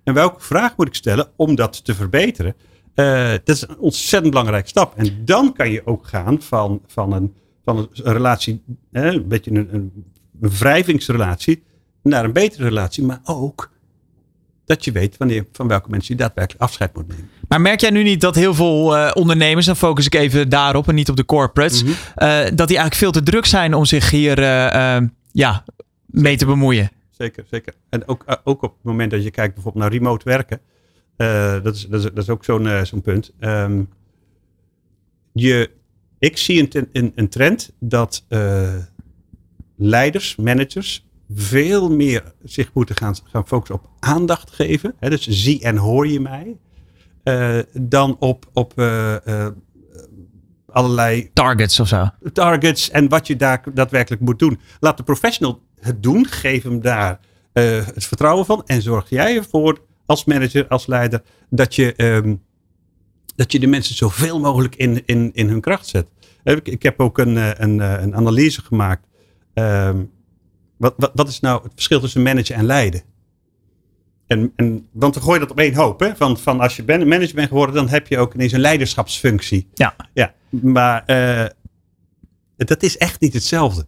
En welke vraag moet ik stellen om dat te verbeteren? Eh, dat is een ontzettend belangrijke stap. En dan kan je ook gaan van, van, een, van een, relatie, een beetje een, een, een wrijvingsrelatie, naar een betere relatie. Maar ook dat je weet wanneer, van welke mensen je daadwerkelijk afscheid moet nemen. Maar merk jij nu niet dat heel veel eh, ondernemers, dan focus ik even daarop en niet op de corporates, Mhm. eh, dat die eigenlijk veel te druk zijn om zich hier ja, mee te bemoeien? Zeker, zeker. En ook, eh, ook op het moment dat je kijkt bijvoorbeeld naar remote werken. eh, dat, is, dat, is, dat is ook zo'n eh, zo'n punt. Ehm, je, ik zie een, een, een trend dat leiders, managers, veel meer zich moeten gaan, gaan focussen op aandacht geven. Hè, dus zie en hoor je mij. dan op, op allerlei Targets of zo. targets en wat je daar daadwerkelijk moet doen. Laat de professional het doen. Geef hem daar eh, het vertrouwen van. En zorg jij ervoor als manager, als leider, dat je, ehm, dat je de mensen zoveel mogelijk in, in, in hun kracht zet. Ik, ik heb ook een, eh, een, eh, een analyse gemaakt. Ehm, wat, wat, wat is nou het verschil tussen managen en leiden? En, en, want we gooien dat op één hoop. Hè? Van, van als je ben, manager bent geworden, dan heb je ook ineens een leiderschapsfunctie. Ja. Ja, maar dat is echt niet hetzelfde.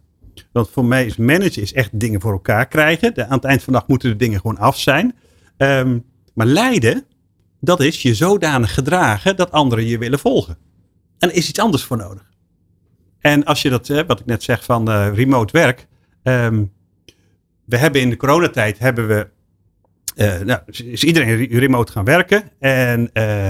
Want voor mij is managen is echt dingen voor elkaar krijgen. De, aan het eind van de dag moeten de dingen gewoon af zijn. Ehm, maar leiden, dat is je zodanig gedragen dat anderen je willen volgen. En er is iets anders voor nodig. En als je dat, wat ik net zeg van eh, remote werk. ehm, we hebben in de coronatijd hebben we, eh, nou, is- iedereen re- remote gaan werken. En eh,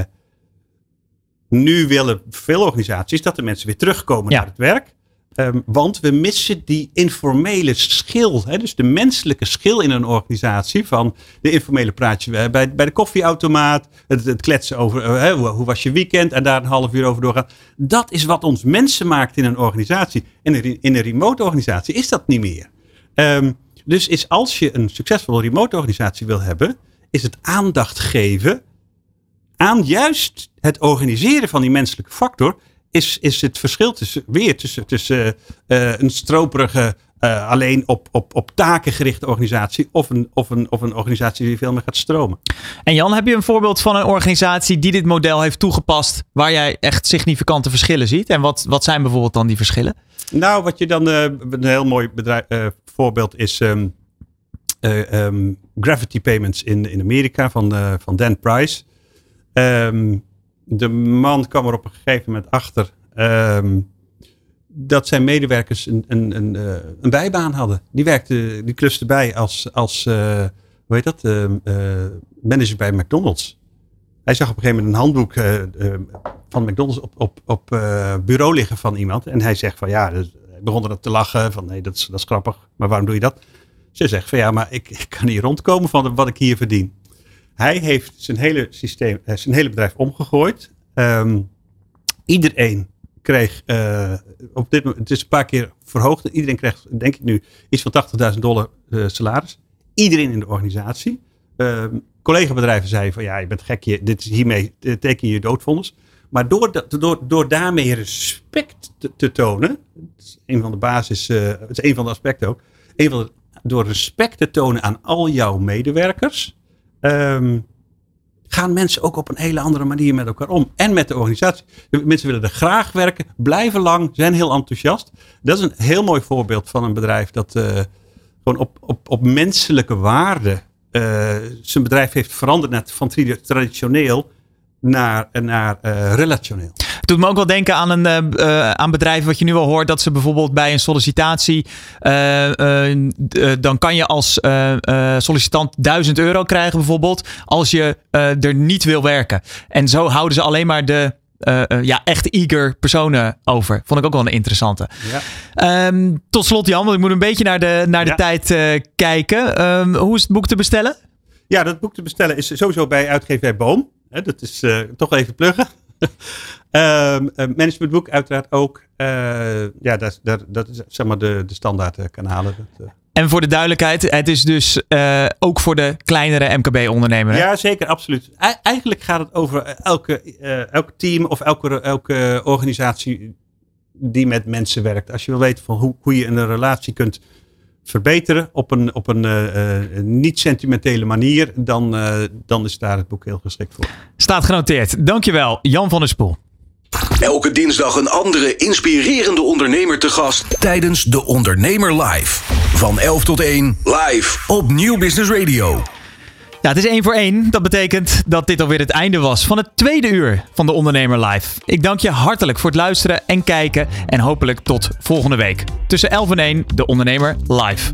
nu willen veel organisaties dat de mensen weer terugkomen Ja. naar het werk. Ehm, want we missen die informele schil. Hè, dus de menselijke schil in een organisatie. Van de informele praatje eh, bij, bij de koffieautomaat. Het, kletsen over eh, hoe, was je weekend. En daar een half uur over doorgaan. Dat is wat ons mensen maakt in een organisatie. En in een- in een remote organisatie is dat niet meer. Ehm, dus is als je een succesvolle remote organisatie wil hebben. Is het aandacht geven aan juist het organiseren van die menselijke factor is, is het verschil tussen, weer tussen, tussen eh, een stroperige, eh, alleen op, op, op taken gerichte organisatie of een, of, een, of een organisatie die veel meer gaat stromen. En Jan, heb je een voorbeeld van een organisatie die dit model heeft toegepast, waar jij echt significante verschillen ziet? En wat, wat zijn bijvoorbeeld dan die verschillen? Nou, wat je dan, eh, een heel mooi bedrijf, voorbeeld is ehm, eh, ehm, Gravity Payments in, in Amerika van, van Dan Price. Ehm, de man kwam er op een gegeven moment achter ehm, dat zijn medewerkers een, een, een, eh, een bijbaan hadden. Die werkte, die kluste bij als, als eh, hoe heet dat, Ehm, eh, manager bij McDonald's. Hij zag op een gegeven moment een handboek van McDonald's op, op, op bureau liggen van iemand. En hij zegt van ja, hij begon er te lachen van nee, dat is, dat is grappig. Maar waarom doe je dat? Ze zegt van ja, maar ik, ik kan niet rondkomen van wat ik hier verdien. Hij heeft zijn hele systeem, eh, zijn hele bedrijf omgegooid. Ehm, iedereen kreeg eh, op dit moment, het is een paar keer verhoogd. Iedereen krijgt, denk ik nu, iets van 80.000 dollar eh, salaris. Iedereen in de organisatie. Ehm collega-bedrijven zeiden van ja, je bent gek, dit is hiermee teken je doodvonnis. Maar door, door, door daarmee respect te, tonen, dat is een van de basis, het is een van de aspecten ook, een van door respect te tonen aan al jouw medewerkers, ehm, gaan mensen ook op een hele andere manier met elkaar om. En met de organisatie. Mensen willen er graag werken, blijven lang, zijn heel enthousiast. Dat is een heel mooi voorbeeld van een bedrijf dat eh, gewoon op, op, op menselijke waarde eh, zijn bedrijf heeft veranderd naar, van tradi- traditioneel naar, naar eh, relationeel. Het doet me ook wel denken aan, een, eh, eh, aan bedrijven wat je nu al hoort. Dat ze bijvoorbeeld bij een sollicitatie. dan kan je als sollicitant 1000 euro krijgen, bijvoorbeeld. Als je er niet wil werken. En zo houden ze alleen maar de. ja, echt eager personen over. Vond ik ook wel een interessante. Ja. Ehm, tot slot, Jan, want ik moet een beetje naar de, naar de Ja. tijd kijken. Ehm, hoe is het boek te bestellen? Ja, dat boek te bestellen is sowieso bij uitgeverij Boom. Hè, dat is eh, toch even pluggen. Ehm, een managementboek uiteraard ook. Eh, ja, dat, is- dat, dat is zeg maar de, de standaard eh, kanalen. Dat, eh. En voor de duidelijkheid, het is dus eh, ook voor de kleinere MKB-ondernemer. Ja, zeker, absoluut. E- eigenlijk gaat het over eh, elke, eh, elk team of elke, elke organisatie die met mensen werkt. Als je wil weten van hoe, hoe je een relatie kunt verbeteren op een, op een eh, eh, niet sentimentele manier, dan, eh, dan is daar het boek heel geschikt voor. Staat genoteerd. Dankjewel, Jan van der Spoel. Elke dinsdag een andere inspirerende ondernemer te gast tijdens De Ondernemer Live. Van 11 tot 1 live op Nieuw Business Radio. Ja, het is één voor één. Dat betekent dat dit alweer het einde was van het tweede uur van de Ondernemer Live. Ik dank je hartelijk voor het luisteren en kijken. En hopelijk tot volgende week. Tussen 11 en 1, de Ondernemer Live.